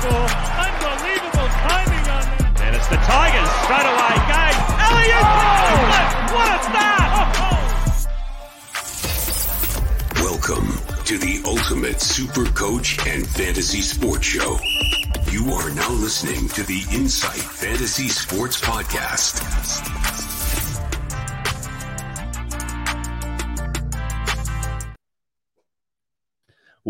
score. Unbelievable timing on that. And it's the Tigers straight away. Game. Elliott! Oh! What a start! Welcome to the Ultimate Super Coach and Fantasy Sports Show. You are now listening to the Insight Fantasy Sports Podcast.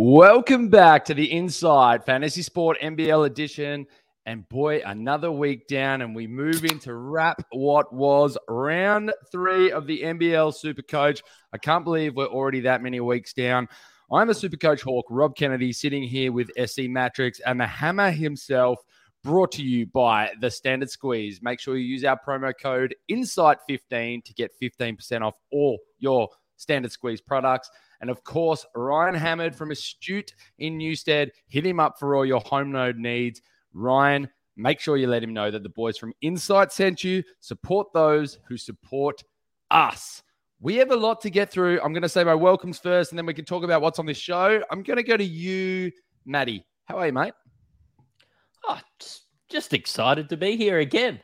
Welcome back to the Insight Fantasy Sport NBL edition. And boy, another week down, and we move into wrap what was round three of the NBL Super Coach. I can't believe we're already that many weeks down. I'm the Super Coach Hawk, Rob Kennedy, sitting here with SC Matrix and the Hammer himself, brought to you by the Standard Squeeze. Make sure you use our promo code INSIGHT15 to get 15% off all your Standard Squeeze products. And of course, Ryan Hammond from Astute in Newstead. Hit him up for all your home node needs. Ryan, make sure you let him know that the boys from Insight sent you. Support those who support us. We have a lot to get through. I'm going to say my welcomes first, and then we can talk about what's on this show. I'm going to go to you, Maddie. How are you, mate? Oh, just excited to be here again.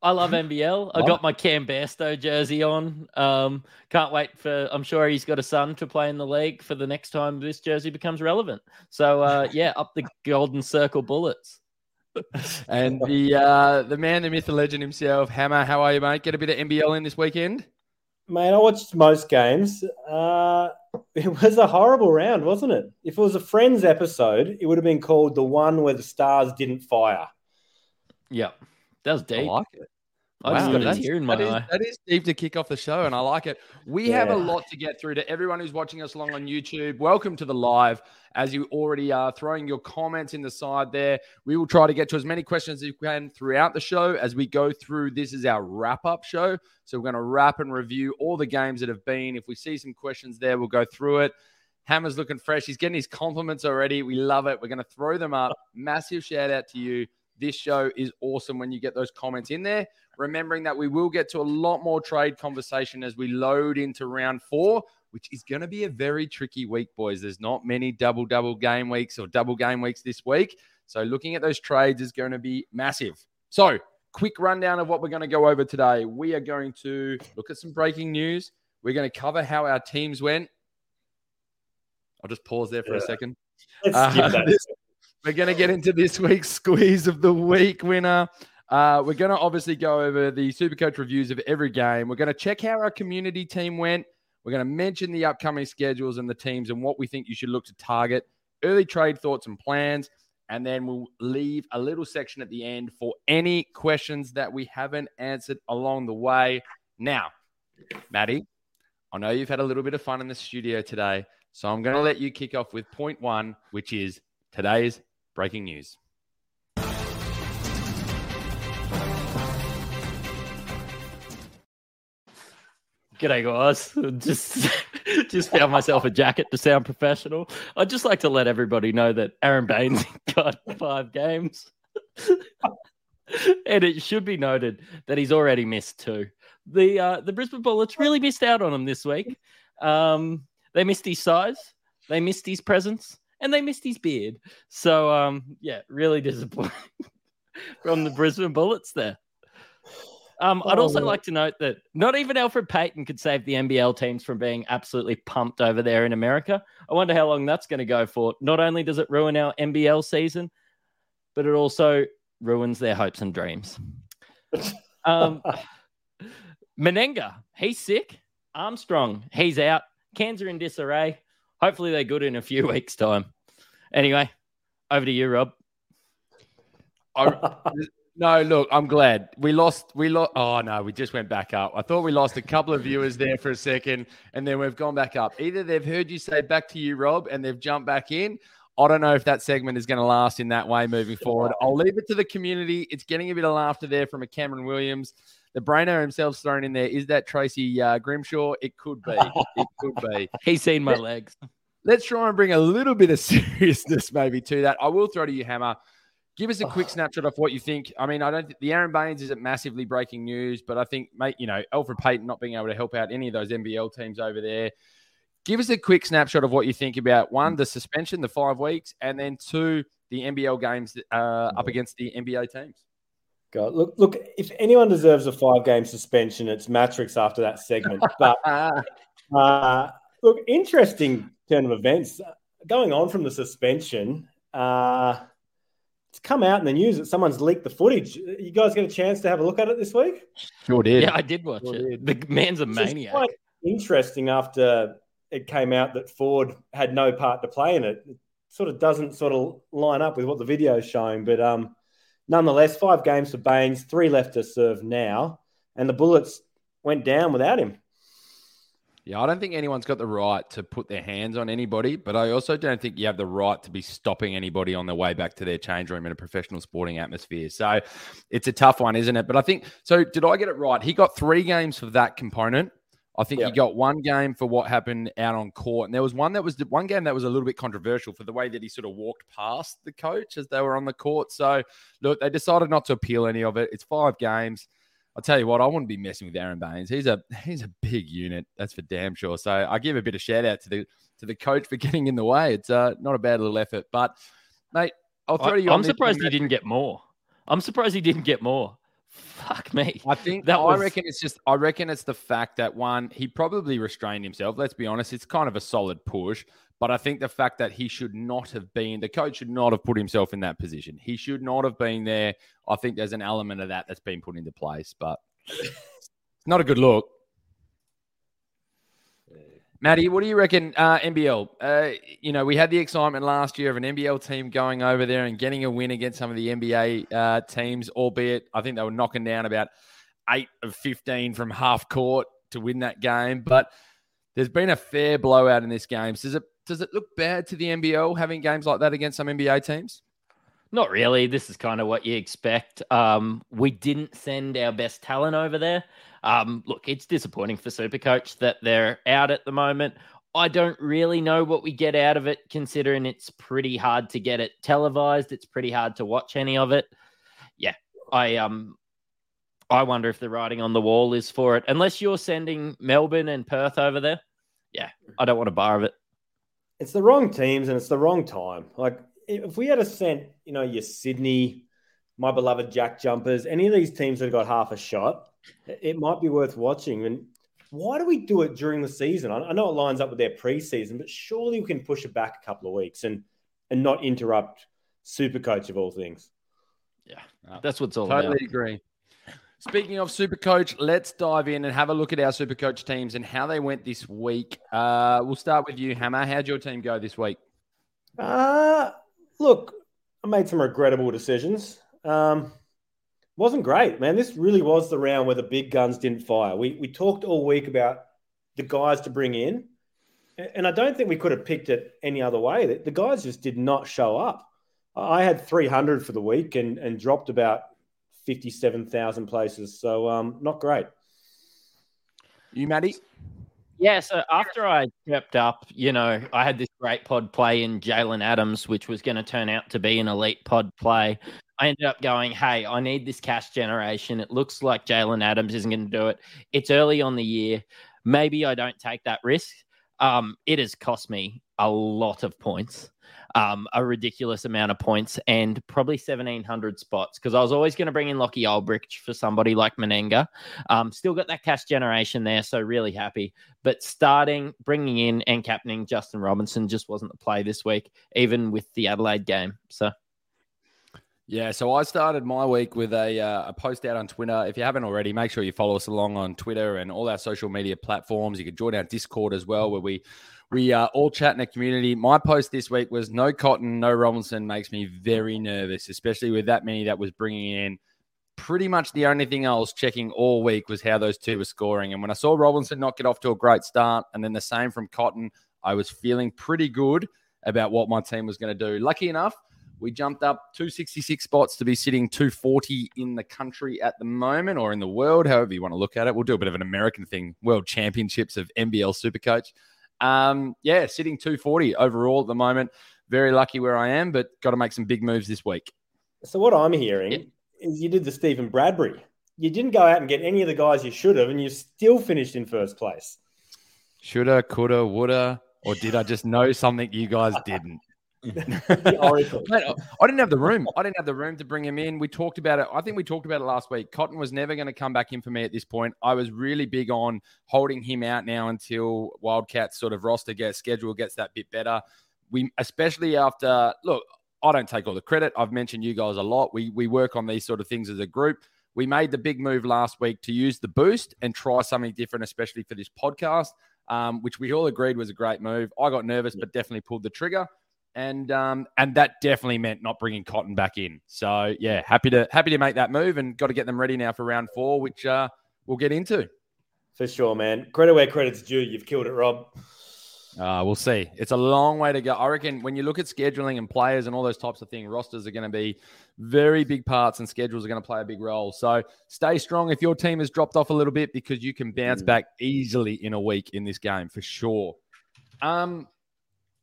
I love NBL. I got my Cam Bairstow jersey on. Um, can't wait for. I'm sure he's got a son to play in the league for the next time this jersey becomes relevant. So uh, yeah, up the Golden Circle Bullets. and the uh, the man, the myth, the legend himself, Hammer. How are you, mate? Get a bit of NBL in this weekend. Mate, I watched most games. Uh, it was a horrible round, wasn't it? If it was a Friends episode, it would have been called the one where the stars didn't fire. Yeah, that was deep. I like it. I Wow, just got a that's- tear in my that is- eye. that is deep to kick off the show, and I like it. We have a lot to get through. To everyone who's watching us along on YouTube, welcome to the live. As you already are throwing your comments in the side there, we will try to get to as many questions as we can throughout the show as we go through. This is our wrap up show, so we're going to wrap and review all the games that have been. If we see some questions there, we'll go through it. Hammer's looking fresh. He's getting his compliments already. We love it. We're going to throw them up. Massive shout out to you. This show is awesome when you get those comments in there. Remembering that we will get to a lot more trade conversation as we load into round four, which is going to be a very tricky week, boys. There's not many double double game weeks or double game weeks this week. So looking at those trades is going to be massive. So, quick rundown of what we're going to go over today. We are going to look at some breaking news. We're going to cover how our teams went. I'll just pause there for a second. Let's Uh, skip that. we're going to get into this week's squeeze of the week winner. Uh, we're going to obviously go over the Supercoach reviews of every game. We're going to check how our community team went. We're going to mention the upcoming schedules and the teams and what we think you should look to target, early trade thoughts and plans. And then we'll leave a little section at the end for any questions that we haven't answered along the way. Now, Maddie, I know you've had a little bit of fun in the studio today. So I'm going to let you kick off with point one, which is today's breaking news. G'day, guys. Just just found myself a jacket to sound professional. I'd just like to let everybody know that Aron Baynes got five games. and it should be noted that he's already missed two. The uh, the Brisbane Bullets really missed out on him this week. Um, they missed his size, they missed his presence, and they missed his beard. So um, yeah, really disappointing from the Brisbane Bullets there. Um, I'd Oh, also well. like to note that not even Alfred Payton could save the NBL teams from being absolutely pumped over there in America. I wonder how long that's going to go for. Not only does it ruin our NBL season, but it also ruins their hopes and dreams. Um, Menenga, he's sick. Armstrong, he's out. Cairns are in disarray. Hopefully, they're good in a few weeks' time. Anyway, over to you, Rob. I, no, look, I'm glad we lost. We lost. Oh no, we just went back up. I thought we lost a couple of viewers there for a second, and then we've gone back up. Either they've heard you say back to you, Rob, and they've jumped back in. I don't know if that segment is going to last in that way moving forward. I'll leave it to the community. It's getting a bit of laughter there from a Cameron Williams. The brainer himself's thrown in there. Is that Tracy uh, Grimshaw? It could be. It could be. He's seen my legs. Let's try and bring a little bit of seriousness maybe to that. I will throw to you, Hammer. Give us a quick snapshot of what you think. I mean, I don't think the Aron Baynes isn't massively breaking news, but I think, mate, you know, Alfred Payton not being able to help out any of those NBL teams over there. Give us a quick snapshot of what you think about one, the suspension, the five weeks, and then two, the NBL games uh, up against the NBA teams. God, look, look. If anyone deserves a five-game suspension, it's Matrix after that segment. But uh, look, interesting turn of events going on from the suspension. Uh, it's come out in the news that someone's leaked the footage. You guys get a chance to have a look at it this week? Sure did. Yeah, I did watch Sure it. The man's a Which maniac. quite interesting after it came out that Ford had no part to play in it. It sort of doesn't sort of line up with what the video is showing, but um, nonetheless, five games for Baynes, three left to serve now, and the Bullets went down without him. Yeah, I don't think anyone's got the right to put their hands on anybody, but I also don't think you have the right to be stopping anybody on their way back to their change room in a professional sporting atmosphere. So it's a tough one, isn't it? But I think so. Did I get it right? He got three games for that component. I think Yeah. he got one game for what happened out on court, and there was one that was the one game that was a little bit controversial for the way that he sort of walked past the coach as they were on the court. So look, they decided not to appeal any of it. It's five games. I'll tell you what, I wouldn't be messing with Aron Baynes. He's a he's a big unit, that's for damn sure. So I give a bit of shout out to the to the coach for getting in the way. It's uh, not a bad little effort, but mate, I'll throw I, you. I'm this surprised one, he didn't get more. I'm surprised he didn't get more. Fuck me. I think That I was- reckon it's just I reckon it's the fact that one he probably restrained himself. Let's be honest, it's kind of a solid push, but I think the fact that he should not have been the coach should not have put himself in that position. He should not have been there. I think there's an element of that that's been put into place, but it's not a good look. Maddie, what do you reckon? Uh, NBL. Uh, you know, we had the excitement last year of an NBL team going over there and getting a win against some of the NBA uh, teams, albeit I think they were knocking down about eight of 15 from half court to win that game. But there's been a fair blowout in this game. Does it does it look bad to the NBL having games like that against some NBA teams? Not really. This is kind of what you expect. Um, we didn't send our best talent over there. Um, look, it's disappointing for Supercoach that they're out at the moment. I don't really know what we get out of it, considering it's pretty hard to get it televised. It's pretty hard to watch any of it. Yeah, I um, I wonder if the writing on the wall is for it. Unless you're sending Melbourne and Perth over there, yeah, I don't want a bar of it. It's the wrong teams and it's the wrong time. Like if we had a sent, you know, your Sydney, my beloved Jack Jumpers, any of these teams that have got half a shot, it might be worth watching. And why do we do it during the season? I I know it lines up with their preseason, but surely we can push it back a couple of weeks and and not interrupt Supercoach of all things. Yeah, that's what's all Totally about. agree. Speaking of Supercoach, let's dive in and have a look at our Supercoach teams and how they went this week. Uh, we'll start with you, Hammer. How'd your team go this week? Uh look, I made some regrettable decisions. Um, wasn't great, man. This really was the round where the big guns didn't fire. We we talked all week about the guys to bring in, and I don't think we could have picked it any other way. The, the guys just did not show up. I had 300 for the week and and dropped about 57,000 places. So um, not great. You, Maddie? Yeah, so after I stepped up, you know, I had this great pod play in Jaylen Adams, which was going to turn out to be an elite pod play. I ended up going, hey, I need this cash generation. It looks like Jaylen Adams isn't going to do it. It's early on the year. Maybe I don't take that risk. Um, it has cost me a lot of points, um, a ridiculous amount of points, and probably 1,700 spots because I was always going to bring in Lockie Olbrich for somebody like Menenga. Um, still got that cash generation there, so really happy. But starting, bringing in, and captaining Justin Robinson just wasn't the play this week, even with the Adelaide game. So Yeah, so I started my week with a, uh, a post out on Twitter. If you haven't already, make sure you follow us along on Twitter and all our social media platforms. You can join our Discord as well, where we we uh, all chat in a community. My post this week was no Cotton, no Robinson makes me very nervous, especially with that many that was bringing in. Pretty much the only thing I was checking all week was how those two were scoring. And when I saw Robinson not get off to a great start, and then the same from Cotton, I was feeling pretty good about what my team was going to do. Lucky enough, we jumped up 266 spots to be sitting 240 in the country at the moment or in the world, however you want to look at it. We'll do a bit of an American thing, World Championships of NBL Supercoach. Um, yeah, sitting 240 overall at the moment. Very lucky where I am, but got to make some big moves this week. So what I'm hearing Yeah. is you did the Stephen Bradbury. You didn't go out and get any of the guys you should have, and you still finished in first place. Shoulda, coulda, woulda, or did I just know something you guys didn't? The Oracle. Mate, I I didn't have the room. I didn't have the room to bring him in. We talked about it. I think we talked about it last week. Cotton was never going to come back in for me at this point. I was really big on holding him out now until Wildcats sort of roster gets schedule gets that bit better. We especially after look, I don't take all the credit. I've mentioned you guys a lot. We we work on these sort of things as a group. We made the big move last week to use the boost and try something different, especially for this podcast, um, which we all agreed was a great move. I got nervous, but definitely pulled the trigger and um, and that definitely meant not bringing Cotton back in. So yeah, happy to happy to make that move, and got to get them ready now for round four, which uh, we'll get into. For sure, man. Credit where credit's due. You've killed it, Rob. Uh, we'll see. It's a long way to go. I reckon when you look at scheduling and players and all those types of things, rosters are going to be very big parts, and schedules are going to play a big role. So stay strong if your team has dropped off a little bit because you can bounce back easily in a week in this game for sure. Um,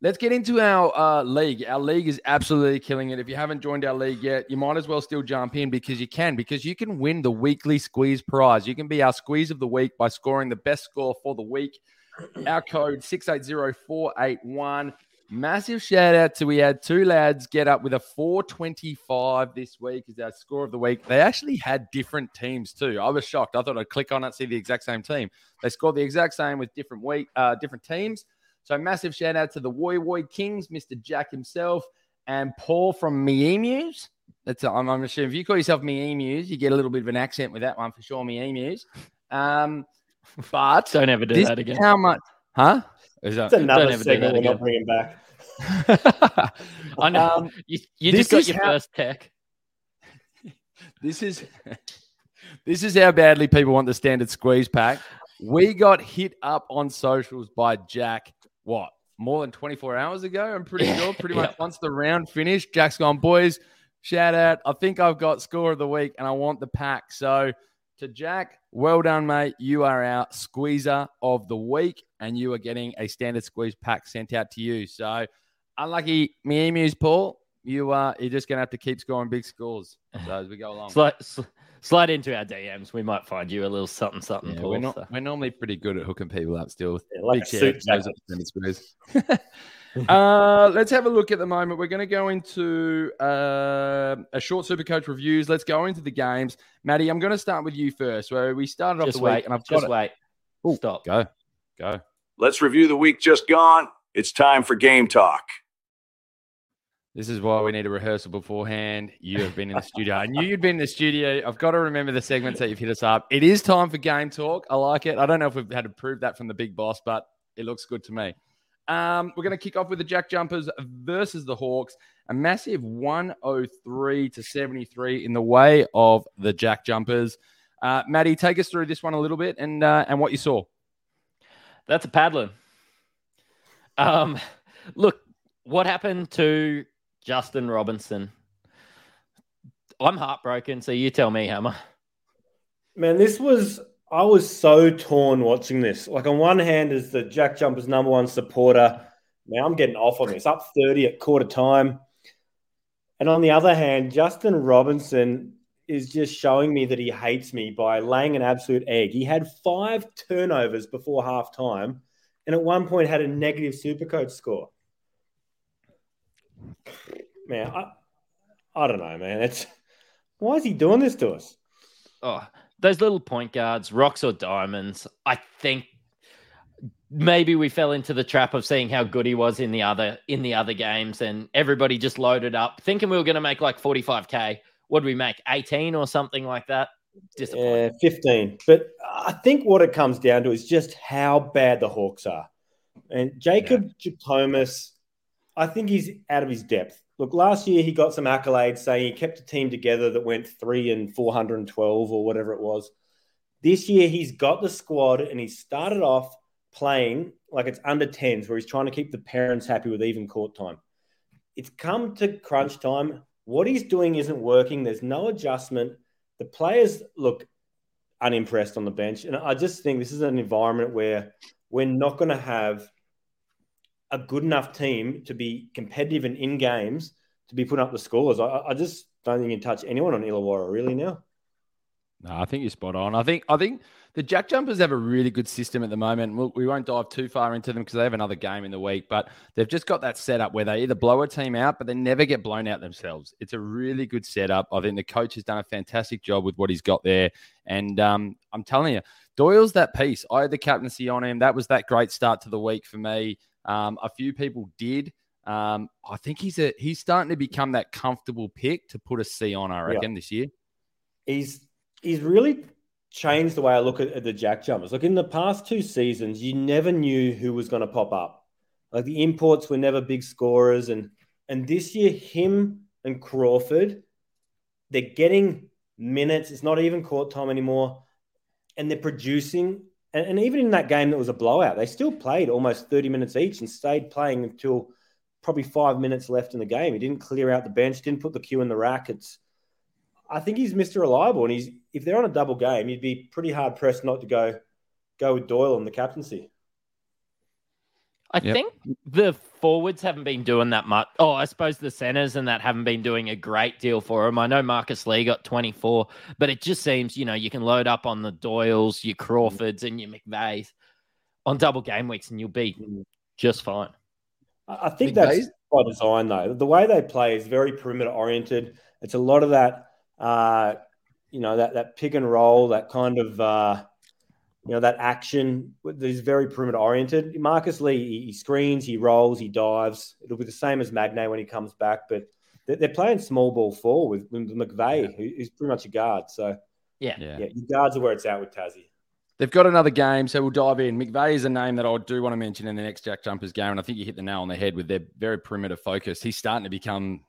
Let's get into our uh, league. Our league is absolutely killing it. If you haven't joined our league yet, you might as well still jump in because you can, because you can win the weekly squeeze prize. You can be our squeeze of the week by scoring the best score for the week. Our code 680481. Massive shout out to we had two lads get up with a 425 this week is our score of the week. They actually had different teams too. I was shocked. I thought I'd click on it, see the exact same team. They scored the exact same with different week, uh, different teams. So massive shout out to the Woy Woy Kings, Mr. Jack himself, and Paul from Me Emus. That's I'm, I'm assuming if you call yourself Me Emus, you get a little bit of an accent with that one for sure, Me Emus. Um, but Don't ever do this that again. how much, huh? Is that, It's another Don't ever do segment that we're not bringing back. I know. Um, you you just got your how- first tech. This is this is how badly people want the standard squeeze pack. We got hit up on socials by Jack. What more than 24 hours ago? I'm pretty sure. Pretty yeah. much once the round finished, Jack's gone, boys. Shout out! I think I've got score of the week, and I want the pack. So to Jack, well done, mate. You are our squeezer of the week, and you are getting a standard squeeze pack sent out to you. So unlucky, me emus, Paul. You are you're just gonna have to keep scoring big scores so as we go along. Slide into our DMs. We might find you a little something something. Yeah, Paul, we're, not, so. we're normally pretty good at hooking people up still. Yeah, like Big suit out those jacket. at Standard uh, let's have a look at the moment. We're going to go into uh, a short super coach reviews. Let's go into the games. Maddie, I'm going to start with you first. Where we started off Just the wait. week, and I've got just it. wait. Ooh, Stop. Go, go. Let's review the week just gone. It's time for game talk. This is why we need a rehearsal beforehand. You have been in the studio. I knew you'd been in the studio. I've got to remember the segments that you've hit us up. It is time for game talk. I like it. I don't know if we've had to prove that from the big boss, but it looks good to me. Um, we're going to kick off with the Jack Jumpers versus the Hawks. A massive 103 to 73 in the way of the Jack Jumpers. Uh, Maddie, take us through this one a little bit and uh, and what you saw. That's a paddling. Um, look, what happened to Justin Robinson? I'm heartbroken. So you tell me, Hammer. Man, this was I was so torn watching this. Like on one hand, as the Jack Jumpers number one supporter, now I'm getting off on this. Up 30 at quarter time. And on the other hand, Justin Robinson is just showing me that he hates me by laying an absolute egg. He had five turnovers before halftime, and at one point had a negative supercoach score. Man, I, I don't know, man. It's why is he doing this to us? Oh, those little point guards, rocks or diamonds. I think maybe we fell into the trap of seeing how good he was in the other in the other games, and everybody just loaded up, thinking we were going to make like 45k. What did we make? 18 or something like that. Disappointing. Yeah, 15. But I think what it comes down to is just how bad the Hawks are. And Jacob Jackomas, I think he's out of his depth. Look, last year he got some accolades saying he kept a team together that went three and 412 or whatever it was. This year he's got the squad and he started off playing like it's under 10s where he's trying to keep the parents happy with even court time. It's come to crunch time. What he's doing isn't working. There's no adjustment. The players look unimpressed on the bench. And I just think this is an environment where we're not going to have a good enough team to be competitive and in games to be putting up the scores. I, I just don't think you can touch anyone on Illawarra really now. No, I think you're spot on. I think I think the Jack Jumpers have a really good system at the moment. We'll, we won't dive too far into them because they have another game in the week, but they've just got that setup where they either blow a team out, but they never get blown out themselves. It's a really good setup. I think the coach has done a fantastic job with what he's got there, and um, I'm telling you, Doyle's that piece. I had the captaincy on him. That was that great start to the week for me. Um, a few people did. Um, I think he's a he's starting to become that comfortable pick to put a C on. I reckon yeah. this year. He's he's really changed the way I look at, at, the Jack Jumpers. Look, in the past two seasons, you never knew who was going to pop up. Like the imports were never big scorers, and and this year, him and Crawford, they're getting minutes. It's not even court time anymore, and they're producing. And, and even in that game that was a blowout, they still played almost thirty minutes each and stayed playing until probably five minutes left in the game. He didn't clear out the bench, didn't put the cue in the rack. It's I think he's Mr. Reliable, and he's if they're on a double game, you'd be pretty hard pressed not to go go with Doyle on the captaincy. I yep. think the forwards haven't been doing that much. Oh, I suppose the centers and that haven't been doing a great deal for him. I know Marcus Lee got 24, but it just seems, you know, you can load up on the Doyles, your Crawfords, and your McVeighs on double game weeks, and you'll be just fine. I think McVeighs? that's by design, though. The way they play is very perimeter oriented. It's a lot of that uh, you know that that pick and roll, that kind of uh, you know that action that is very perimeter oriented. Marcus Lee, he, screens, he rolls, he dives. It'll be the same as Magnay when he comes back, but they're, they're playing small ball four with, with McVeigh, yeah. who's pretty much a guard. So yeah, yeah, yeah guards are where it's at with Tassie. They've got another game, so we'll dive in. McVeigh is a name that I do want to mention in the next Jack Jumpers game, and I think you hit the nail on the head with their very perimeter focus. He's starting to become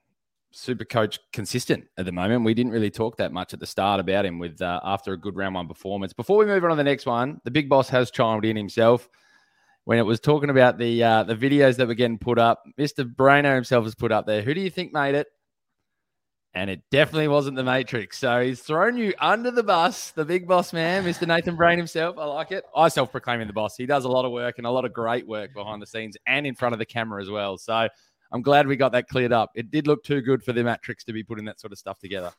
super coach consistent at the moment. We didn't really talk that much at the start about him with uh, after a good round one performance. Before we move on to the next one, the big boss has chimed in himself when it was talking about the uh, the videos that were getting put up. Mr. Brainer himself has put up there. Who do you think made it? And it definitely wasn't the Matrix. So he's thrown you under the bus, the big boss man, Mr. Nathan Brain himself. I like it. I self proclaiming the boss. He does a lot of work and a lot of great work behind the scenes and in front of the camera as well. So I'm glad we got that cleared up. It did look too good for the Matrix to be putting that sort of stuff together.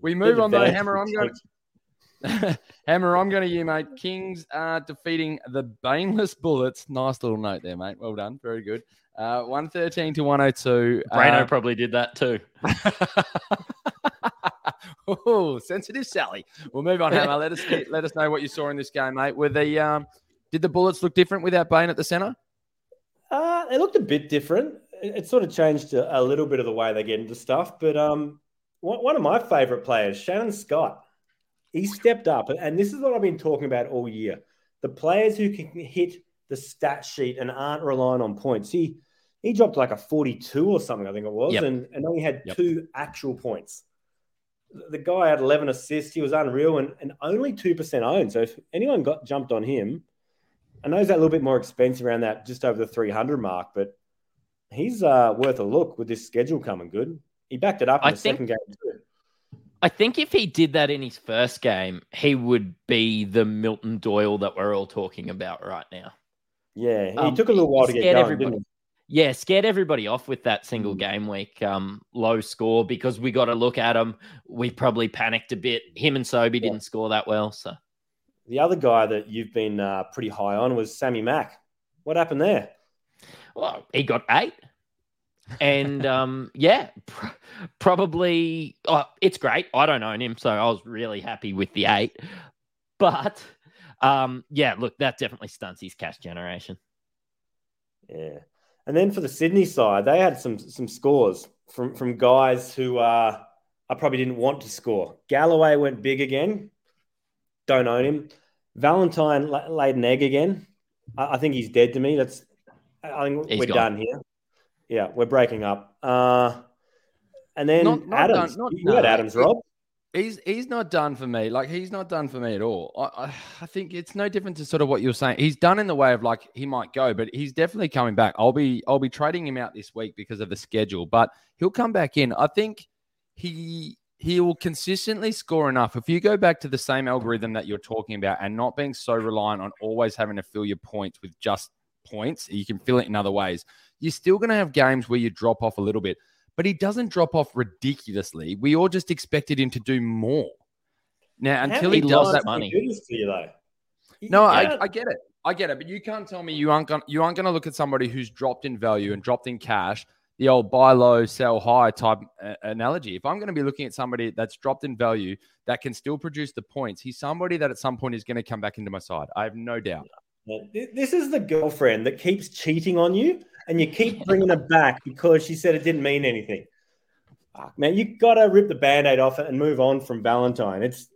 We move on though. Hammer, I'm going. Hammer, I'm going to you, mate. Kings are defeating the Baneless Bullets. Nice little note there, mate. Well done. Very good. Uh, 113 to 102. Brano uh, probably did that too. oh, sensitive Sally. We'll move on, Hammer. Let us let us know what you saw in this game, mate. Were the um, did the Bullets look different without Bane at the center? Uh, it looked a bit different it, sort of changed a, a, little bit of the way they get into stuff. But um, one, one of my favorite players, Shannon Scott, he stepped up, and this is what I've been talking about all year. The players who can hit the stat sheet and aren't relying on points. He he dropped like a 42 or something, I think it was, yep. and, and only had yep. two actual points. The guy had 11 assists. He was unreal and, and only 2% owned. So if anyone got jumped on him, I know he's a little bit more expensive around that, just over the 300 mark, but he's uh, worth a look with this schedule coming good. He backed it up in I the think, second game too. I think if he did that in his first game, he would be the Milton Doyle that we're all talking about right now. Yeah, he um, took a little while to get going, didn't he? Yeah, scared everybody off with that single mm. game week um, low score because we got to look at him. We probably panicked a bit. Him and Sobey yeah. didn't score that well. So the other guy that you've been uh, pretty high on was Sammy Mack. What happened there? Well, he got eight. and um, yeah, pr- probably oh, it's great. I don't own him, so I was really happy with the eight. But um, yeah, look, that definitely stunts his cash generation. Yeah, and then for the Sydney side, they had some some scores from from guys who uh, I probably didn't want to score. Galloway went big again. Don't own him. Valentine laid an egg again. I, I think he's dead to me. That's I think He's we're gone. done here. Yeah, we're breaking up. Uh, and then not, not Adams. Done, not, you no, had Adams, Rob. He's he's not done for me. Like he's not done for me at all. I, I, I think it's no different to sort of what you're saying. He's done in the way of like he might go, but he's definitely coming back. I'll be I'll be trading him out this week because of the schedule, but he'll come back in. I think he he will consistently score enough. If you go back to the same algorithm that you're talking about and not being so reliant on always having to fill your points with just points. You can fill it in other ways. You're still going to have games where you drop off a little bit, but he doesn't drop off ridiculously. We all just expected him to do more. Now, until he does lost that, money. do this to you, though? You no, I, I get it. I get it, but you can't tell me you aren't going you aren't going to look at somebody who's dropped in value and dropped in cash, the old buy low, sell high type uh, analogy. If I'm going to be looking at somebody that's dropped in value that can still produce the points, he's somebody that at some point is going to come back into my side. I have no doubt. Th- This is the girlfriend that keeps cheating on you, and you keep bringing her back because she said it didn't mean anything. Fuck, man, you got to rip the band aid off it and move on from Valentine. It's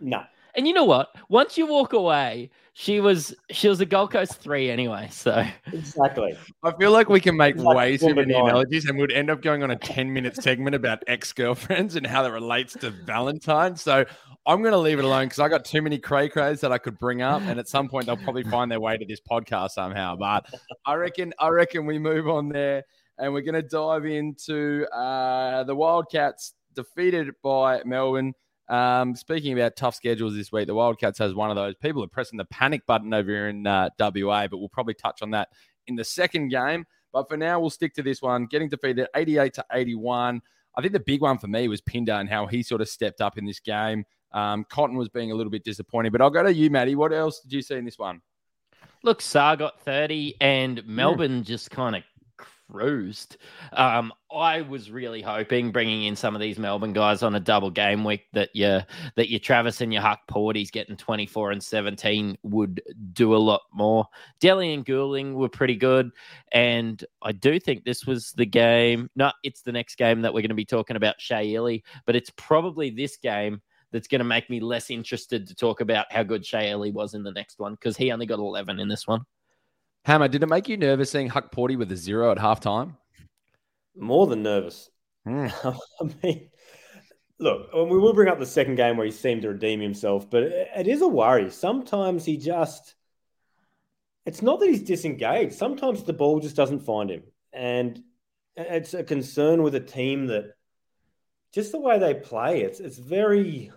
no. And you know what? Once you walk away, she was she was a Gold Coast three anyway. So Exactly. I feel like we can make like way too many nine. analogies and we'd end up going on a 10 minute segment about ex girlfriends and how that relates to Valentine. So I'm going to leave it alone because I got too many cray crays that I could bring up. And at some point, they'll probably find their way to this podcast somehow. But I reckon, I reckon we move on there and we're going to dive into uh, the Wildcats defeated by Melbourne. Um, speaking about tough schedules this week, the Wildcats has one of those. People are pressing the panic button over here in uh, WA, but we'll probably touch on that in the second game. But for now, we'll stick to this one. Getting defeated 88 to 81. I think the big one for me was Pinder and how he sort of stepped up in this game. Um, Cotton was being a little bit disappointing, but I'll go to you, Matty. What else did you see in this one? look, Saar got 30 and Melbourne just kind of cruised. Um, I was really hoping bringing in some of these Melbourne guys on a double game week that you that your Travers and your Huck Porty's getting 24 and 17 would do a lot more. Delly and Goulding were pretty good. And I do think this was the game. No, it's the next game that we're going to be talking about Shea Ili, but it's probably this game that's going to make me less interested to talk about how good Shea Ili was in the next one because he only got 11 in this one. Hammer, did it make you nervous seeing Huck Porty with a zero at halftime? More than nervous. Hmm. I mean, look, we will bring up the second game where he seemed to redeem himself, but it it is a worry. Sometimes he just, it's not that he's disengaged. Sometimes the ball just doesn't find him. And it's a concern with a team that just the way they play, it's, it's very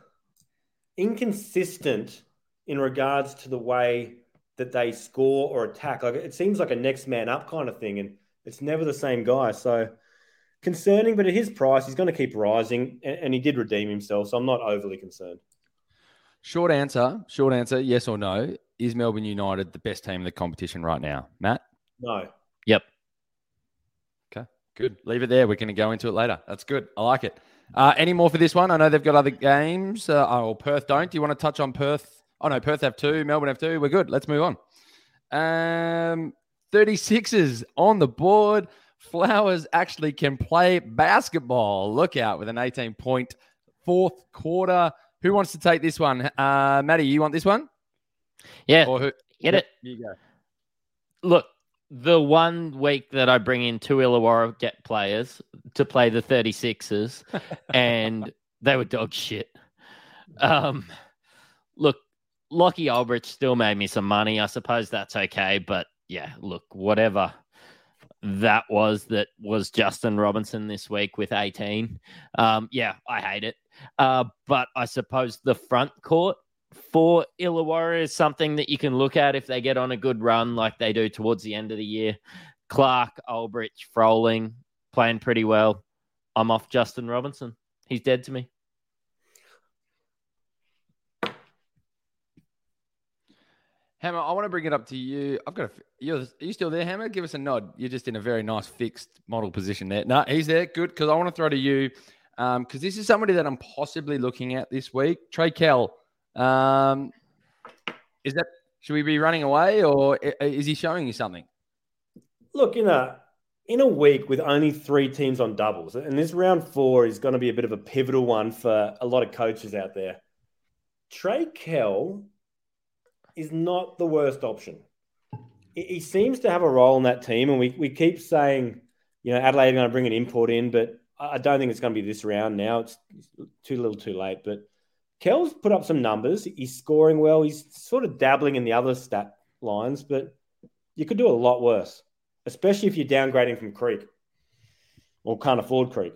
inconsistent in regards to the way that they score or attack. Like it seems like a next man up kind of thing, and it's never the same guy. So concerning, but at his price, he's going to keep rising, and, and he did redeem himself. So I'm not overly concerned. Short answer, short answer, yes or no. Is Melbourne United the best team in the competition right now? Matt? No, Yep. Okay, good. Leave it there. We're going to go into it later. That's good. I like it. Uh, any more for this one? I know they've got other games. Uh, oh, Perth don't. Do you want to touch on Perth? Oh, no, Perth have two. Melbourne have two. We're good. Let's move on. Um, 36ers on the board. Flowers actually can play basketball. Look out with an 18 point fourth quarter. Who wants to take this one? Uh, Maddie, you want this one? Yeah. Or who? Get it. You go. Look, the one week that I bring in two Illawarra get players to play the 36ers, and they were dog shit. Um, look, Lockie Olbrich still made me some money. I suppose that's okay. But yeah, look, whatever that was, that was Justin Robinson this week with 18. Um, yeah, I hate it. Uh, but I suppose the front court for Illawarra is something that you can look at if they get on a good run like they do towards the end of the year. Clark, Olbrich, Froling playing pretty well. I'm off Justin Robinson. He's dead to me. Hammer, I want to bring it up to you. I've got a. You're, are you still there, Hammer? Give us a nod. You're just in a very nice fixed model position there. No, he's there. Good, because I want to throw to you um, because this is somebody that I'm possibly looking at this week. Trey Kell. Um, is that should we be running away or is he showing you something? look in a in a week with only three teams on doubles, and this round four is going to be a bit of a pivotal one for a lot of coaches out there. Trey Kell is not the worst option. He, seems to have a role in that team, and we, we keep saying, you know, Adelaide are going to bring an import in, but I don't think it's going to be this round now. It's too little, too late. But Kell's put up some numbers. He's scoring well. He's sort of dabbling in the other stat lines, but you could do a lot worse, especially if you're downgrading from Creek or can't afford Creek.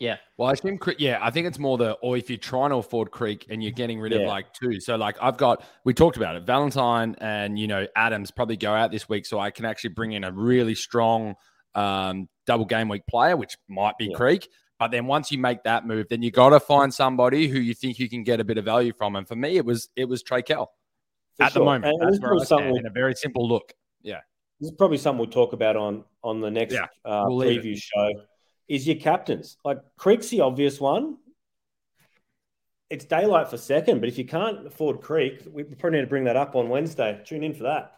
Yeah. Well, I assume, Cre- yeah, I think it's more the, or if you're trying to afford Creek and you're getting rid of Yeah. like two. So, like, I've got, we talked about it, Valentine and, you know, Adams probably go out this week. So I can actually bring in a really strong um, double game week player, which might be Yeah. Creek. But then once you make that move, then you got to find somebody who you think you can get a bit of value from. And for me, it was it was Trey Kell For at the moment. And That's where I probably something stand we- in a very simple look. Yeah. this is probably something we'll talk about on on the next Yeah, uh, we'll leave preview show. Is your captains like Creek's the obvious one? It's daylight for second, but if you can't afford Creek, we probably need to bring that up on Wednesday. Tune in for that.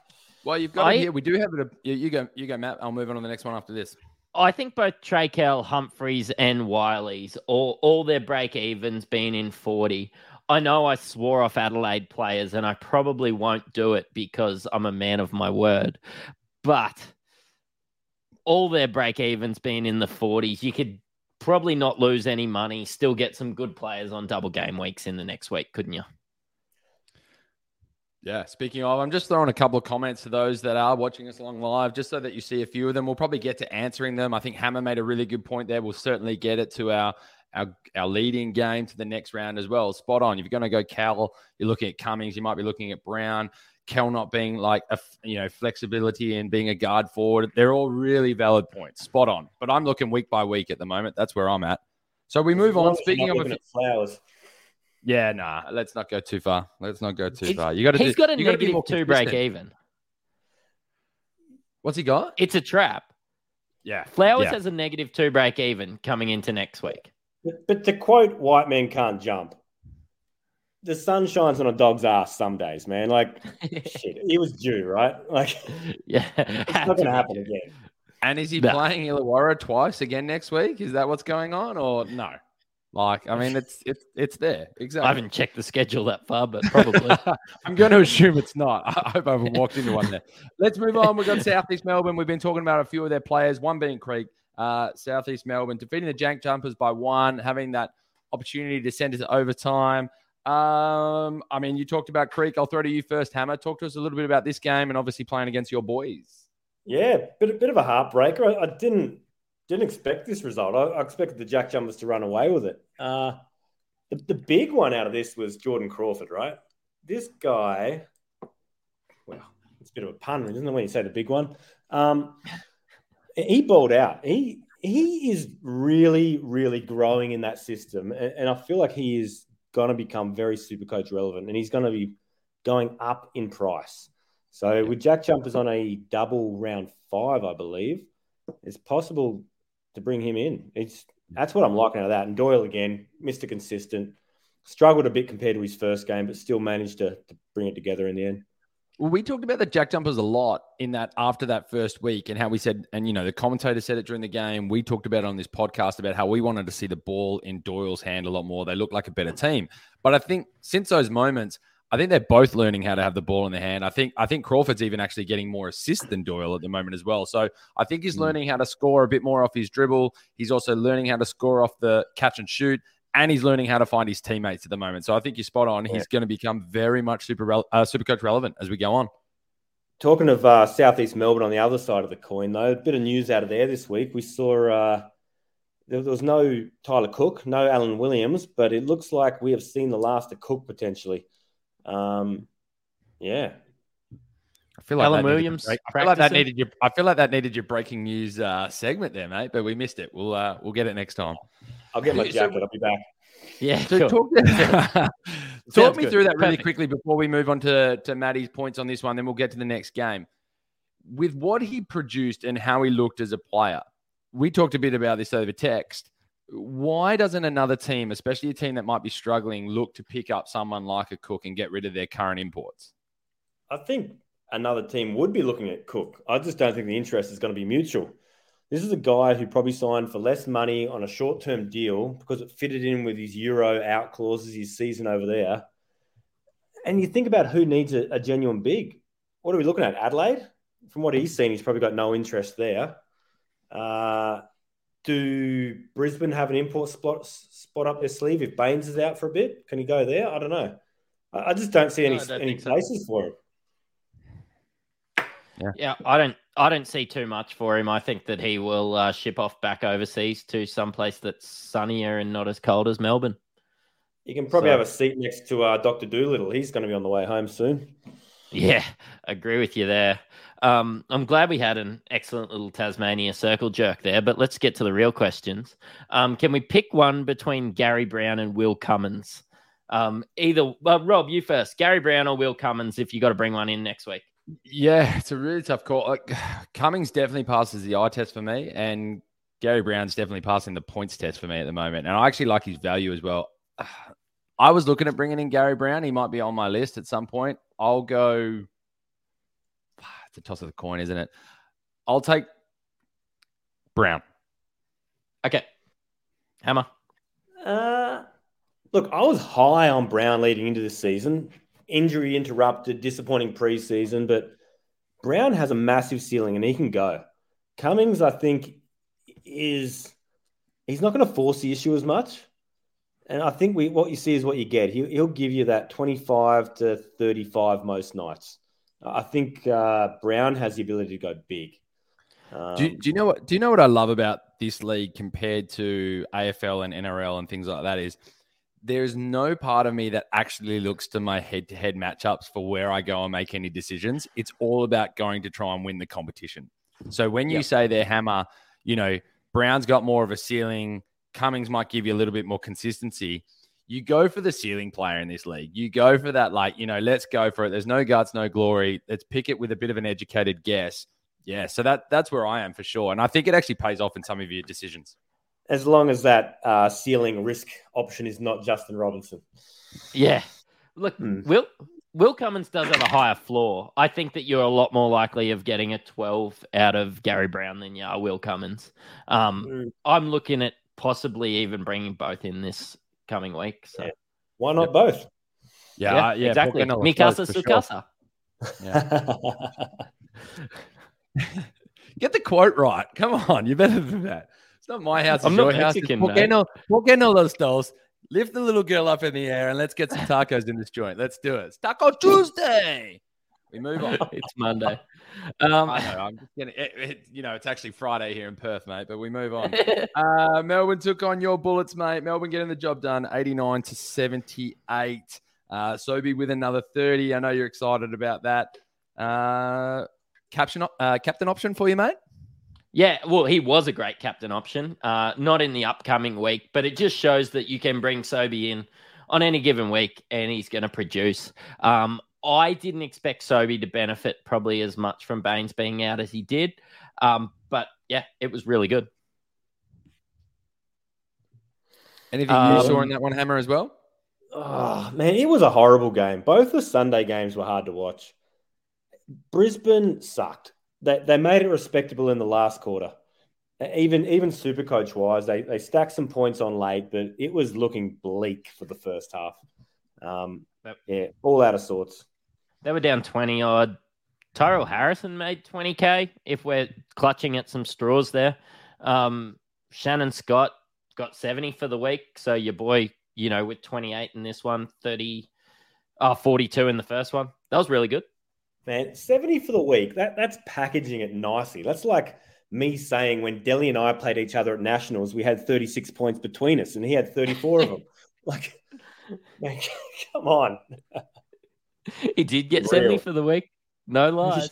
Well, you've got I- it here. We do have it. You, you go, you go, Matt. I'll move on to the next one after this. I think both Trey Kell, Humphries, and Wiley's all all their break evens been in forty. I know I swore off Adelaide players, and I probably won't do it because I'm a man of my word. But all their break evens been in the forties. You could probably not lose any money, still get some good players on double game weeks in the next week, couldn't you? Yeah. Speaking of, I'm just throwing a couple of comments to those that are watching us along live, just so that you see a few of them. We'll probably get to answering them. I think Hammer made a really good point there. We'll certainly get it to our our, our leading game to the next round as well. Spot on. If you're going to go Kell, you're looking at Cummings. You might be looking at Brown. Kell not being like a you know flexibility and being a guard forward. They're all really valid points. Spot on. But I'm looking week by week at the moment. That's where I'm at. So we move on. Speaking of, a few- flowers, yeah, nah. Uh, let's not go too far. Let's not go too He's- far. You got to. He's got a you gotta be negative more two break even. What's he got? It's a trap. Yeah. Flowers Yeah. has a negative two break even coming into next week. but, but to quote "White men can't jump," the sun shines on a dog's ass some days, man. Like shit, he was due, right? Like yeah, it's not going to happen again. And is he No. playing Illawarra twice again next week? Is that what's going on, or no? Like, I mean, it's it's it's there. Exactly. I haven't checked the schedule that far, but probably. I'm going to assume it's not. I hope I haven't walked into one there. Let's move on. We've got Southeast Melbourne. We've been talking about a few of their players, one being Creek, uh, Southeast Melbourne, defeating the Jack Jumpers by one, having that opportunity to send it to overtime. Um, I mean, you talked about Creek. I'll throw to you first, Hammer. Talk to us a little bit about this game and obviously playing against your boys. Yeah, bit a bit of a heartbreaker. I, I didn't didn't expect this result. I, I expected the Jack Jumpers to run away with it. Uh, the, the big one out of this was Jordan Crawford, right? This guy, well, it's a bit of a pun, isn't it, when you say the big one? Um, he balled out. He he is really, really growing in that system, and, and I feel like he is going to become very super coach relevant, and he's going to be going up in price. So with Jack Jumpers on a double round five, I believe, it's possible to bring him in. It's that's what I'm liking out of that. And Doyle again, Mr. Consistent, struggled a bit compared to his first game, but still managed to, to bring it together in the end. Well, we talked about the Jack Jumpers a lot in that after that first week, and how we said, and you know, the commentator said it during the game. We talked about it on this podcast about how we wanted to see the ball in Doyle's hand a lot more. They look like a better team, but I think since those moments, I think they're both learning how to have the ball in their hand. I think I think Crawford's even actually getting more assists than Doyle at the moment as well. So I think he's learning how to score a bit more off his dribble. He's also learning how to score off the catch and shoot. And he's learning how to find his teammates at the moment. So I think you're spot on. He's going to become very much super uh, super coach relevant as we go on. Talking of uh, Southeast Melbourne on the other side of the coin, though, a bit of news out of there this week. We saw uh, there, there was no Tyler Cook, no Alan Williams, but it looks like we have seen the last of Cook potentially. Um, yeah, I feel like Alan that Williams break- I feel like that needed your. I feel like that needed your breaking news uh, segment there, mate. But we missed it. We'll uh, we'll get it next time. I'll get my So- jacket. I'll be back. Yeah, So cool. talk, talk me good. through that really Perfect. quickly before we move on to to Maddie's points on this one. Then we'll get to the next game. With what he produced and how he looked as a player, we talked a bit about this over text. Why doesn't another team, especially a team that might be struggling, look to pick up someone like a Cook and get rid of their current imports? I think another team would be looking at Cook. I just don't think the interest is going to be mutual. This is a guy who probably signed for less money on a short term deal because it fitted in with his Euro out clauses, his season over there. And you think about who needs a, a genuine big. What are we looking at? Adelaide? From what he's seen, he's probably got no interest there. Uh, do Brisbane have an import spot, spot up their sleeve if Baynes is out for a bit? Can he go there? I don't know. I, I just don't see any, No, don't any think so. places for him. Yeah, I don't. I don't see too much for him. I think that he will uh, ship off back overseas to some place that's sunnier and not as cold as Melbourne. You can probably So- have a seat next to uh, Dr. Doolittle. He's going to be on the way home soon. Yeah, agree with you there. Um, I'm glad we had an excellent little Tasmania circle jerk there, but let's get to the real questions. Um, can we pick one between Gary Browne and Will Cummings? Um, either, well, Rob, you first. Gary Browne or Will Cummings if you got to bring one in next week. Yeah, it's a really tough call. Like, Cummings definitely passes the eye test for me, and Gary Browne's definitely passing the points test for me at the moment. And I actually like his value as well. I was looking at bringing in Gary Browne. He might be on my list at some point. I'll go. It's a toss of the coin, isn't it? I'll take Browne. Okay. Hammer. Uh, look, I was high on Browne leading into this season. Injury interrupted, disappointing preseason, but Browne has a massive ceiling and he can go. Cummings, I think, is he's not going to force the issue as much. And I think we what you see is what you get. He'll, he'll give you that 25 to 35 most nights. I think uh, Browne has the ability to go big. Um, do, you, do you know what? Do you know what I love about this league compared to AFL and NRL and things like that? Is there's no part of me that actually looks to my head-to-head matchups for where I go and make any decisions. It's all about going to try and win the competition. So when you yep. say their hammer, you know Browne's got more of a ceiling. Cummings might give you a little bit more consistency you go for the ceiling player in this league. You go for that, like, you know, let's go for it. There's no guts, no glory. Let's pick it with a bit of an educated guess. Yeah, so that that's where I am for sure, and I think it actually pays off in some of your decisions. As long as that uh, ceiling risk option is not Justin Robinson. Yeah, look, hmm. Will Will Cummings does have a higher floor. I think that you're a lot more likely of getting a 12 out of Gary Browne than you are Will Cummings. Um, hmm. I'm looking at possibly even bringing both in this coming week. So yeah. why not yep. both? Yeah, yeah, uh, yeah exactly. Mikasa Sukasa. Yeah. Get the quote right. Come on, you're better than that. It's not my house. It's I'm your house. Mexican, ¿Por qué, no, ¿Por qué no los dos? Lift the little girl up in the air and let's get some tacos in this joint. Let's do it. It's Taco Tuesday. We move on. it's Monday. Um, I know. I'm just getting it, it, You know, it's actually Friday here in Perth, mate. But we move on. uh, Melbourne took on your Bullets, mate. Melbourne getting the job done, 89 to 78. Uh, Sobey with another 30. I know you're excited about that. Uh, caption, uh, captain option for you, mate. Yeah, well, he was a great captain option. Uh, not in the upcoming week, but it just shows that you can bring Sobey in on any given week and he's going to produce. Um, I didn't expect Sobey to benefit probably as much from Baynes being out as he did. Um, but yeah, it was really good. Anything um, you saw in that one, Hammer, as well? Oh, man, it was a horrible game. Both the Sunday games were hard to watch. Brisbane sucked. They, they made it respectable in the last quarter. Even even super coach wise, they, they stacked some points on late, but it was looking bleak for the first half. Um, yeah, all out of sorts. They were down 20 odd. Tyrell Harrison made 20K if we're clutching at some straws there. Um, Shannon Scott got 70 for the week. So your boy, you know, with 28 in this one, 30, uh, 42 in the first one. That was really good. Man, 70 for the week. That That's packaging it nicely. That's like me saying when Delly and I played each other at Nationals, we had 36 points between us and he had 34 of them. Like, man, come on. he did get Real. 70 for the week. No lies.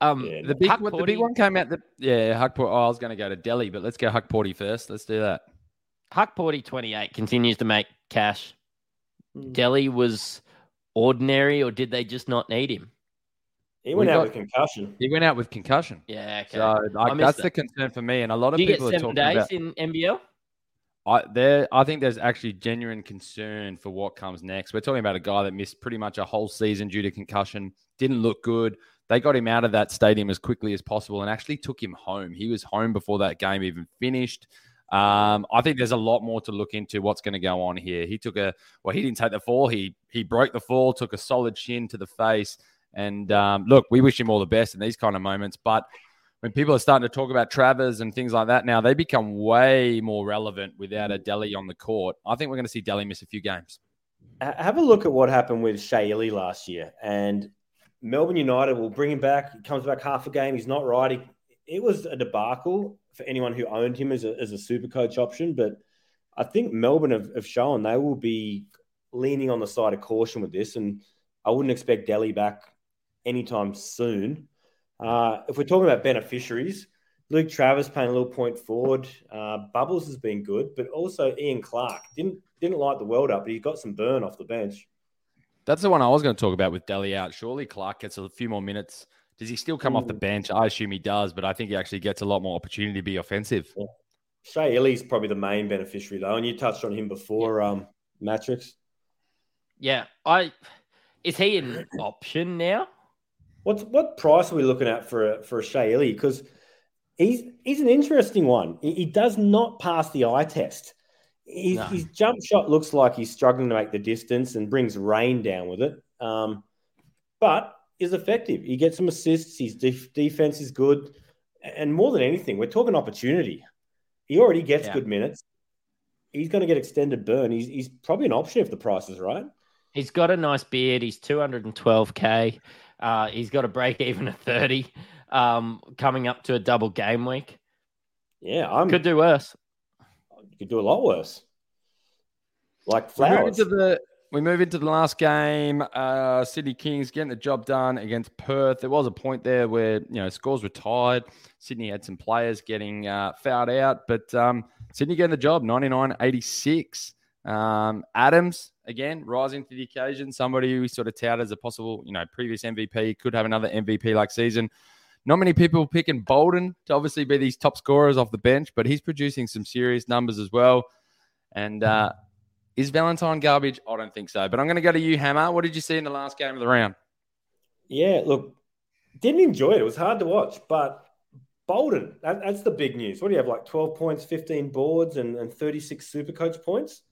um, yeah, the big what, the big one came out. The yeah, Huckport. Oh, I was going to go to Delly, but let's go Huckporty first. Let's do that. Huckporty 28 continues to make cash. Mm. Delly was ordinary, or did they just not need him? He went we out got, with concussion. He went out with concussion. Yeah, okay. So like, that's that. the concern for me, and a lot of people are talking about days about in NBL. I there I think there's actually genuine concern for what comes next. We're talking about a guy that missed pretty much a whole season due to concussion, didn't look good. They got him out of that stadium as quickly as possible and actually took him home. He was home before that game even finished. Um, I think there's a lot more to look into what's going to go on here. He took a well, he didn't take the fall. He he broke the fall, took a solid shin to the face. And um, look, we wish him all the best in these kind of moments. But when people are starting to talk about Travers and things like that now, they become way more relevant without a Delly on the court. I think we're going to see Delly miss a few games. Have a look at what happened with Shea Ili last year. And Melbourne United will bring him back. He comes back half a game. He's not right. He, it was a debacle for anyone who owned him as a, as a super coach option. But I think Melbourne have, have shown they will be leaning on the side of caution with this, and I wouldn't expect Delly back anytime soon. Uh, if we're talking about beneficiaries, Luke Travers playing a little point forward. Uh, Bubbles has been good, but also Ian Clark didn't didn't light the world up, but he got some burn off the bench. That's the one I was going to talk about with Delly out. Surely Clark gets a few more minutes. Does he still come mm. off the Hmm. bench? I assume he does, but I think he actually gets a lot more opportunity to be offensive. Yeah. Shea Ili's probably the main beneficiary though, and you touched on him before, um, Matrix. Yeah, I is he an option now? What's what price are we looking at for a, for a Shea Ili? Because he's he's an interesting one. He, he does not pass the eye test. His, No. his jump shot looks like he's struggling to make the distance and brings rain down with it. Um, but is effective. He gets some assists. His def- defense is good, and more than anything, we're talking opportunity. He already gets Yeah. good minutes. He's going to get extended burn. He's, he's probably an option if the price is right. He's got a nice beard. He's 212k. Uh, he's got a break even at 30. Um, coming up to a double game week. Yeah, I'm Could do worse. you could do a lot worse. Like We move flowers. into the we move into the last game. Uh, Sydney Kings getting the job done against Perth. There was a point there where you know scores were tied. Sydney had some players getting uh, fouled out, but um, Sydney getting the job 99-86. Um, Adams again rising to the occasion. Somebody who we sort of touted as a possible you know previous MVP could have another MVP like season. Not many people picking Bolden to obviously be these top scorers off the bench, but he's producing some serious numbers as well. And uh, is Valentine garbage? I don't think so. But I'm going to go to you, Hammer. What did you see in the last game of the round? Yeah, look, didn't enjoy it. It was hard to watch, but Bolden, that, that's the big news. What do you have, like 12 points, 15 boards, and, and 36 super coach points?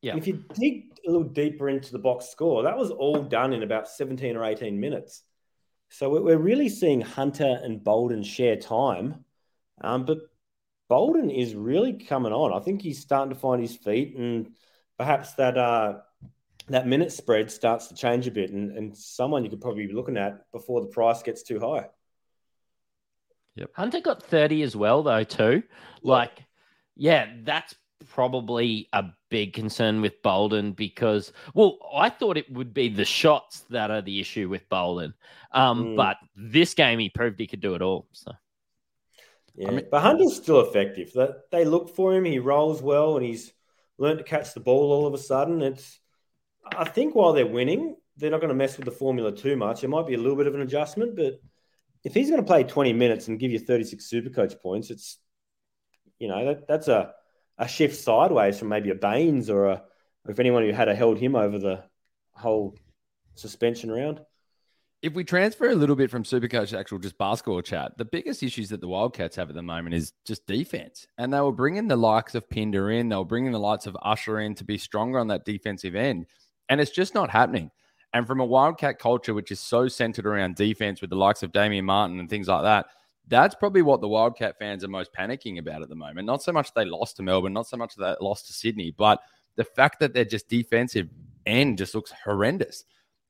Yeah. And if you dig a little deeper into the box score, that was all done in about 17 or 18 minutes. So we're- we're really seeing Hunter and Bolden share time. Um, but Bolden is really coming on. I think he's starting to find his feet, and perhaps that uh, that minute spread starts to change a bit, and, and someone you could probably be looking at before the price gets too high. Yep. Hunter got 30 as well, though, too. Like, yeah, that's probably a big concern with Bolden because, well, I thought it would be the shots that are the issue with Bolden. Um, Mm. But this game, he proved he could do it all. So, Yeah, mean- but Hunter's still effective. That they look for him. He rolls well, and he's learned to catch the ball all of a sudden. It's, I think, while they're winning, they're not going to mess with the formula too much. It might be a little bit of an adjustment, but if he's going to play 20 minutes and give you 36 super coach points, it's, you know, that, that's a, a shift sideways from maybe a Baynes or a, if anyone who had a held him over the whole suspension round. If we transfer a little bit from Supercoach to actual just basketball chat, the biggest issues that the Wildcats have at the moment is just defense. And they were bringing the likes of Pinder in, they were bringing the likes of Usher in to be stronger on that defensive end. And it's just not happening. And from a Wildcat culture, which is so centered around defense with the likes of Damian Martin and things like that, that's probably what the Wildcat fans are most panicking about at the moment. Not so much they lost to Melbourne, not so much they lost to Sydney, but the fact that they're just defensive end just looks horrendous.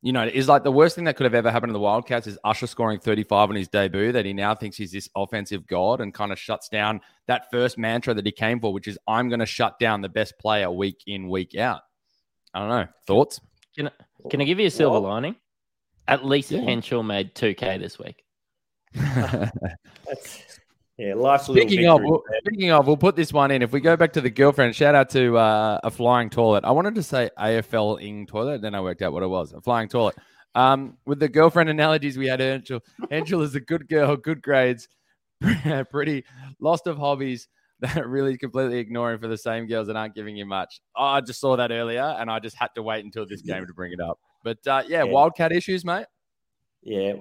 You know, is like the worst thing that could have ever happened to the Wildcats is Usher scoring 35 on his debut, that he now thinks he's this offensive god and kind of shuts down that first mantra that he came for, which is I'm going to shut down the best player week in, week out. I don't know. Thoughts? can I, can I give you a silver Well- lining? At least Yeah. Henshall made 2K this week. Yeah, life's a Speaking of, we'll, speaking of, we'll put this one in. If we go back to the girlfriend, shout out to uh, a flying toilet. I wanted to say AFL ing toilet, then I worked out what it was. A flying toilet. Um, with the girlfriend analogies, we had Angel. Angel is a good girl, good grades, pretty lost of hobbies that really completely ignoring for the same girls that aren't giving you much. Oh, I just saw that earlier, and I just had to wait until this game to bring it up. But uh, yeah, Yeah. wildcat issues, mate. Yeah,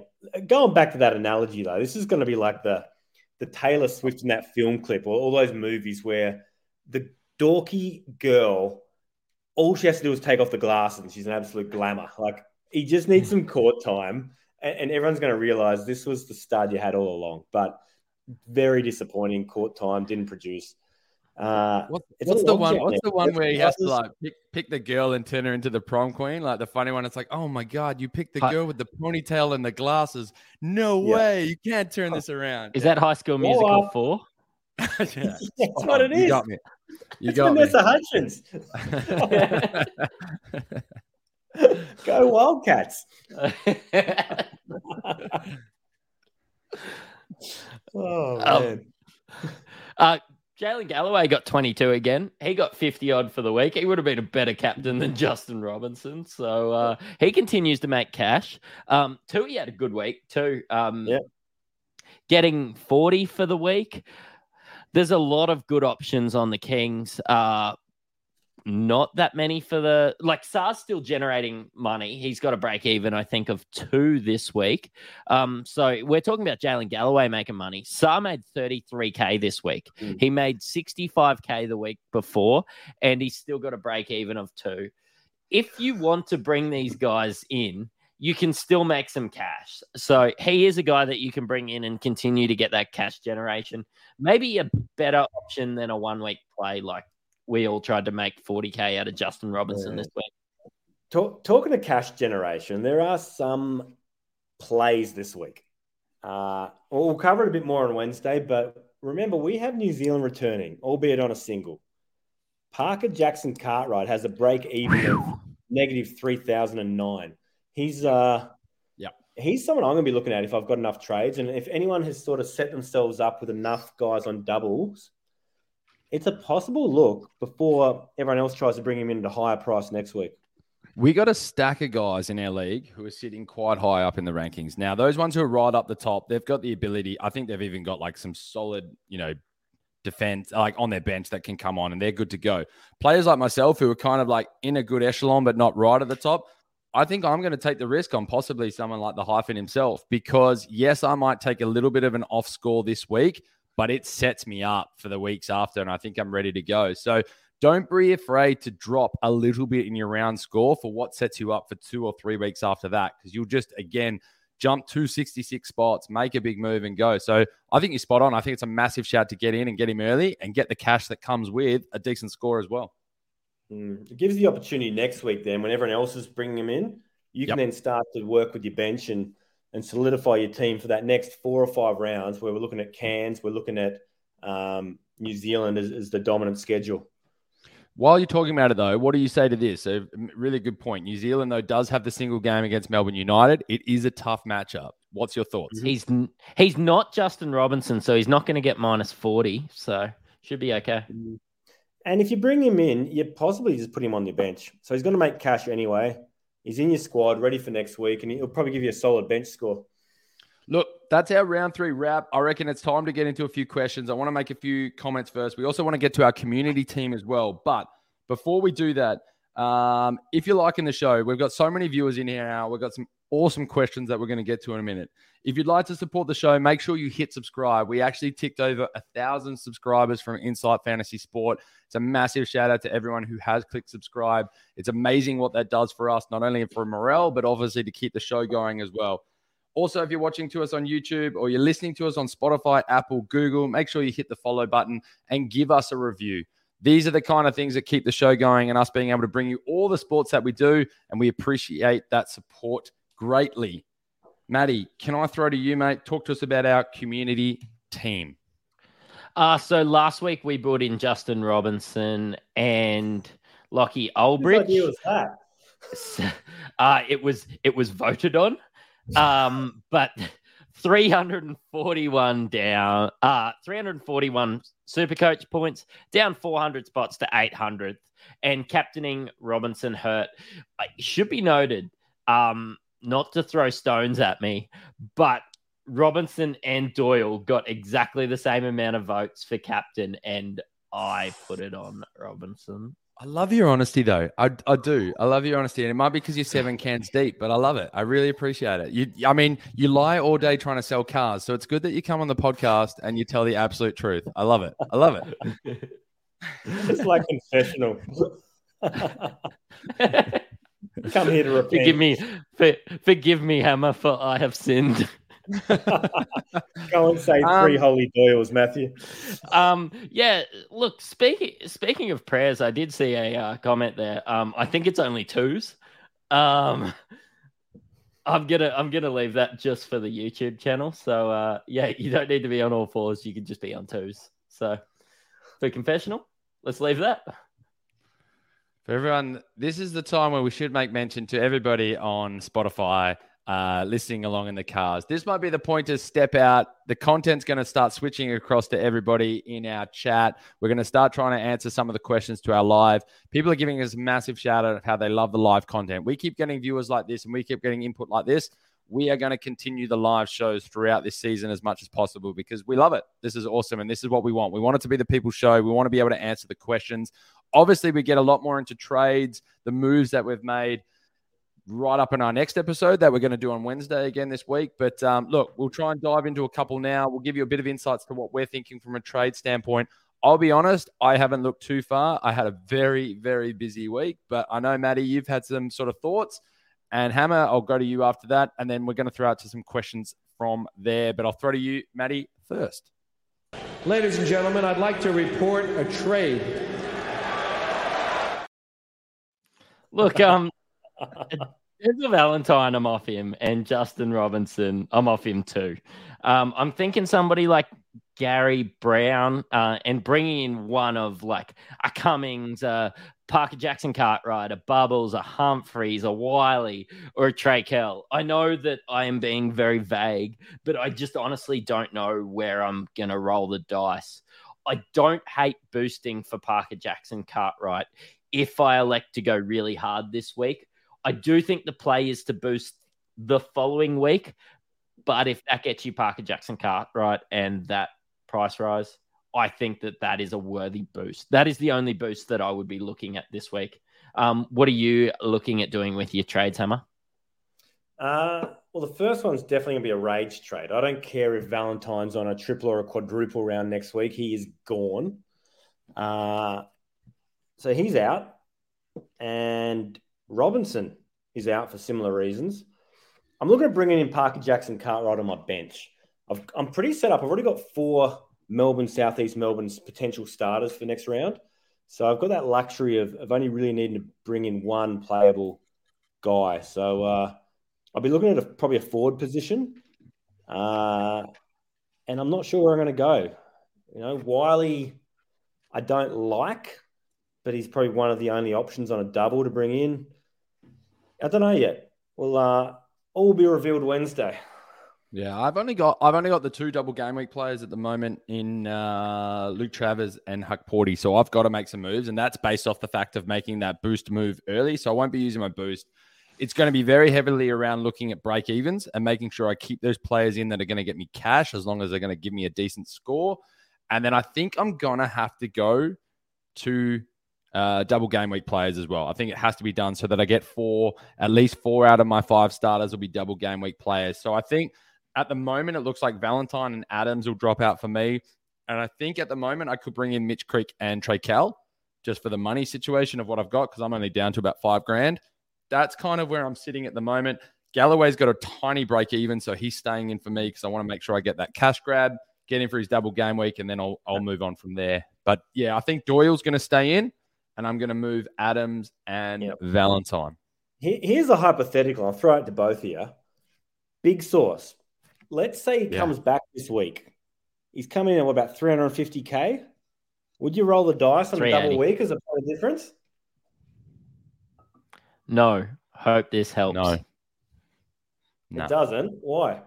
going back to that analogy though, this is going to be like the the Taylor Swift in that film clip, or all those movies where the dorky girl, all she has to do is take off the glasses, and she's an absolute glamour. Like he just needs some court time, and, and everyone's going to realize this was the stud you had all along. But very disappointing court time, didn't produce. Uh, What, what's the one? What's the one where he has to like pick, pick the girl and turn her into the prom queen? Like the funny one. It's like, oh my god, you picked the Hi- girl with the ponytail and the glasses. No Yeah. way, you can't turn this around. Is that High School Musical uh, 4? Yeah. That's what it is. You got me. You It's got me. Vanessa Hudgens. Go Wildcats. Oh Um, man. uh, Jaylin Galloway got 22 again. He got 50 odd for the week. He would have been a better captain than Justin Robinson. So uh, he continues to make cash. Um, Tui had a good week too. Um, Yeah. Getting 40 for the week. There's a lot of good options on the Kings. Uh, not that many for the like Sar's still generating money. He's got a break even, I think, of two this week. Um, so we're talking about Jaylin Galloway making money. Sar made 33k this week. Mm. He made 65k the week before, and he's still got a break even of two. If you want to bring these guys in, you can still make some cash. So he is a guy that you can bring in and continue to get that cash generation. Maybe a better option than a one week play like we all tried to make 40k out of Justin Robinson Yeah. this week. Talk, talking to cash generation, there are some plays this week. Uh, we'll cover it a bit more on Wednesday, but remember, we have New Zealand returning, albeit on a single. Parker Jackson Cartwright has a break even of negative 3,009. He's uh, Yep. he's someone I'm going to be looking at if I've got enough trades. And if anyone has sort of set themselves up with enough guys on doubles, it's a possible look before everyone else tries to bring him in at a higher price next week. We got a stack of guys in our league who are sitting quite high up in the rankings. Now, those ones who are right up the top, they've got the ability. I think they've even got like some solid, you know, defense like on their bench that can come on and they're good to go. Players like myself who are kind of like in a good echelon but not right at the top. I think I'm going to take the risk on possibly someone like the hyphen himself because yes, I might take a little bit of an off score this week, but it sets me up for the weeks after, and I think I'm ready to go. So don't be afraid to drop a little bit in your round score for what sets you up for two or three weeks after that, because you'll just again jump 266 spots, make a big move, and go. So I think you're spot on. I think it's a massive shout to get in and get him early and get the cash that comes with a decent score as well. Mm. It gives you the opportunity next week, then, when everyone else is bringing him in, you can Yep. then start to work with your bench and and solidify your team for that next four or five rounds where we're looking at Cairns, we're looking at um, New Zealand as, as the dominant schedule. While you're talking about it, though, what do you say to this? A really good point. New Zealand, though, does have the single game against Melbourne United. It is a tough matchup. What's your thoughts? He's he's not Justin Robinson, so he's not going to get minus 40. So should be okay. And if you bring him in, you possibly just put him on the bench. So he's going to make cash anyway. He's in your squad, ready for next week, and he'll probably give you a solid bench score. Look, that's our round three wrap. I reckon it's time to get into a few questions. I want to make a few comments first. We also want to get to our community team as well. But before we do that, um, if you're liking the show, we've got so many viewers in here now. We've got some awesome questions that we're going to get to in a minute. If you'd like to support the show, make sure you hit subscribe. We actually ticked over a thousand subscribers from Insight Fantasy Sport. It's a massive shout out to everyone who has clicked subscribe. It's amazing what that does for us, not only for morale, but obviously to keep the show going as well. Also, if you're watching to us on YouTube or you're listening to us on Spotify, Apple, Google, make sure you hit the follow button and give us a review. These are the kind of things that keep the show going and us being able to bring you all the sports that we do. And we appreciate that support greatly. Maddie, can I throw to you, mate? Talk to us about our community team. Uh, so last week we brought in Justin Robinson and Lockie Whose Olbrich. idea was that? uh, it was it was voted on, um, but 341 down, uh, 341 super coach points, down 400 spots to 800, and captaining Robinson hurt. Uh, It should be noted, um, not to throw stones at me, but Robinson and Doyle got exactly the same amount of votes for captain, and I put it on Robinson. I love your honesty, though. I, I do. I love your honesty, and it might be because you're seven cans deep, but I love it. I really appreciate it. You, I mean, you lie all day trying to sell cars, so it's good that you come on the podcast and you tell the absolute truth. I love it. I love it. It's like confessional. Come here to repent. Forgive me, for, forgive me, Hammer, for I have sinned. Go and say Um, three holy doyles, Matthew. Um, yeah. Look, speaking speaking of prayers, I did see a uh, comment there. Um, I think it's only twos. Um, I'm gonna I'm gonna leave that just for the YouTube channel. So uh, yeah, you don't need to be on all fours. You can just be on twos. So, for confessional, let's leave that. For everyone, this is the time where we should make mention to everybody on Spotify uh, listening along in the cars. This might be the point to step out. The content's going to start switching across to everybody in our chat. We're going to start trying to answer some of the questions to our live. People are giving us a massive shout out of how they love the live content. We keep getting viewers like this and we keep getting input like this. We are going to continue the live shows throughout this season as much as possible because we love it. This is awesome and this is what we want. We want it to be the people show. We want to be able to answer the questions. Obviously, we get a lot more into trades, the moves that we've made right up in our next episode that we're going to do on Wednesday again this week. But um, look, we'll try and dive into a couple now. We'll give you a bit of insights to what we're thinking from a trade standpoint. I'll be honest, I haven't looked too far. I had a very, very busy week, but I know, Maddie, you've had some sort of thoughts. And Hammer, I'll go to you after that. And then we're going to throw out to some questions from there. But I'll throw to you, Maddie, first. Ladies and gentlemen, I'd like to report a trade. Look, um, It's a Valentine, I'm off him, and Justin Robinson, I'm off him too. Um, I'm thinking somebody like Gary Browne uh, and bringing in one of like a Cummings, a Parker Jackson Cartwright, a Bubbles, a Humphries, a Wiley, or a Trey Kell. I know that I am being very vague, but I just honestly don't know where I'm going to roll the dice. I don't hate boosting for Parker Jackson Cartwright if I elect to go really hard this week. I do think the play is to boost the following week, but if that gets you Parker Jackson Cartwright and that price rise, I think that that is a worthy boost. That is the only boost that I would be looking at this week. Um, what are you looking at doing with your trades, Hammer? Uh, well, the first one's definitely going to be a rage trade. I don't care if Valentine's on a triple or a quadruple round next week. He is gone. Uh, so he's out. And Robinson is out for similar reasons. I'm looking at bringing in Parker Jackson Cartwright on my bench. i am pretty set up. I've already got four Melbourne, Southeast Melbourne's potential starters for next round. So I've got that luxury of, of only really needing to bring in one playable guy. So uh, I'll be looking at a, probably a forward position. Uh, and I'm not sure where I'm going to go. You know, Wiley, I don't like, but he's probably one of the only options on a double to bring in. I don't know yet. Well, uh, all will be revealed Wednesday. Yeah, I've only got I've only got the two double game week players at the moment in uh, Luke Travers and Huck Porty. So I've got to make some moves, and that's based off the fact of making that boost move early. So I won't be using my boost. It's going to be very heavily around looking at break evens and making sure I keep those players in that are going to get me cash as long as they're going to give me a decent score. And then I think I'm going to have to go to uh, double game week players as well. I think it has to be done so that I get four, at least four out of my five starters will be double game week players. So I think at the moment it looks like Valentine and Adams will drop out for me. And I think at the moment I could bring in Mitch Creek and Trey Kell just for the money situation of what I've got because I'm only down to about five grand. That's kind of where I'm sitting at the moment. Galloway's got a tiny break even, so he's staying in for me because I want to make sure I get that cash grab, get in for his double game week, and then I'll, I'll move on from there. But yeah, I think Doyle's going to stay in and I'm going to move Adams and yep. Valentine. Here's a hypothetical. I'll throw it to both of you. Big source. Let's say he yeah. comes back this week. He's coming in at about 350k. Would you roll the dice on a double week as a point of difference? No. Hope this helps. No. It no. doesn't. Why?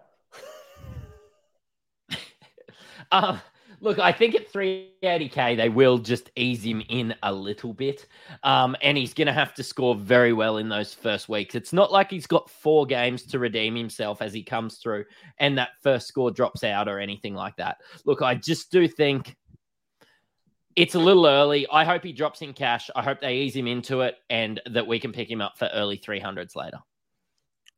uh, Look, I think at 380k they will just ease him in a little bit, um, and he's going to have to score very well in those first weeks. It's not like he's got four games to redeem himself as he comes through, and that first score drops out or anything like that. Look, I just do think it's a little early. I hope he drops in cash. I hope they ease him into it, and that we can pick him up for early 300s later.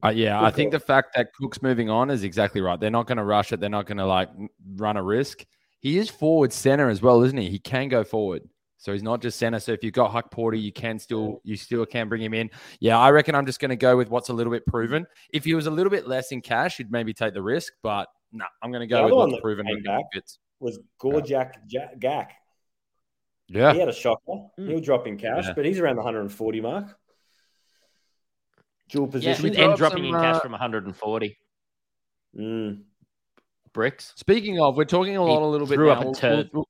Uh, yeah, I think the fact that Cook's moving on is exactly right. They're not going to rush it. They're not going to like run a risk. He is forward center as well, isn't he? He can go forward. So he's not just center. So if you've got Huck Porter, you can still you still can bring him in. Yeah, I reckon I'm just going to go with what's a little bit proven. If he was a little bit less in cash, you'd maybe take the risk. But no, nah, I'm going to go with what's proven. Back was Gorjak yeah. Gak. Yeah, he had a shocker. Mm. He'll drop in cash, yeah. but he's around the 140 mark. Dual position yeah, and dropping some, in cash uh, from 140. Mm bricks. Speaking of, we're talking a lot, a little bit threw now. Up a turd. We'll,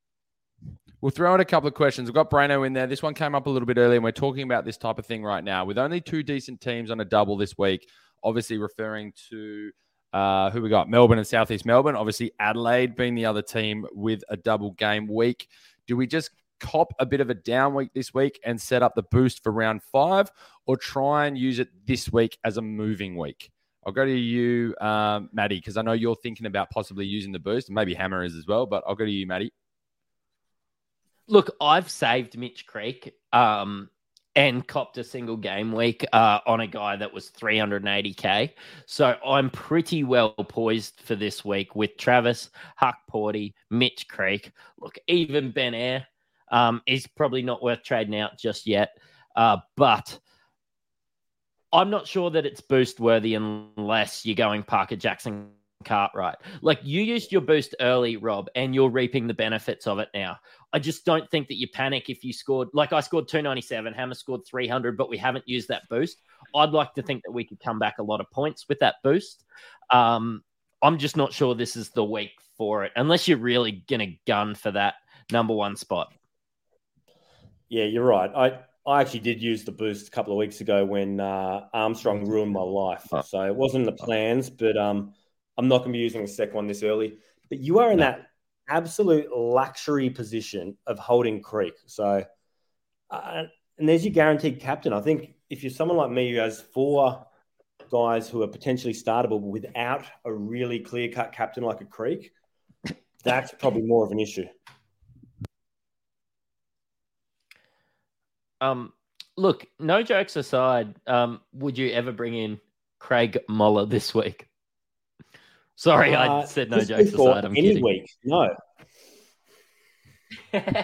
We'll throw in a couple of questions. We've got Brano in there. This one came up a little bit earlier, and we're talking about this type of thing right now. With only two decent teams on a double this week, obviously referring to uh, who we got Melbourne and Southeast Melbourne. Obviously, Adelaide being the other team with a double game week. Do we just cop a bit of a down week this week and set up the boost for round five, or try and use it this week as a moving week? I'll go to you, um, Maddie, because I know you're thinking about possibly using the boost, and maybe Hammer is as well. But I'll go to you, Maddie. Look, I've saved Mitch Creek um, and copped a single game week uh, on a guy that was 380k. So I'm pretty well poised for this week with Travers, Huck Porty, Mitch Creek. Look, even Ben Ayre um, is probably not worth trading out just yet. Uh, but I'm not sure that it's boost worthy unless you're going Parker Jackson Cartwright. Like you used your boost early, Rob, and you're reaping the benefits of it now. I just don't think that you panic if you scored like I scored 297, Hammer scored 300, but we haven't used that boost. I'd like to think that we could come back a lot of points with that boost. Um, I'm just not sure this is the week for it, unless you're really going to gun for that number one spot. Yeah, you're right. I I actually did use the boost a couple of weeks ago when uh, Armstrong ruined my life. So it wasn't in the plans, but um, I'm not going to be using a second one this early. But you are in that absolute luxury position of holding Creek. So, uh, and there's your guaranteed captain. I think if you're someone like me who has four guys who are potentially startable without a really clear cut captain like a Creek, that's probably more of an issue. Um, look, no jokes aside, um, would you ever bring in Craig Moller this week? Sorry, uh, I said no jokes aside. I'm any kidding. week, no.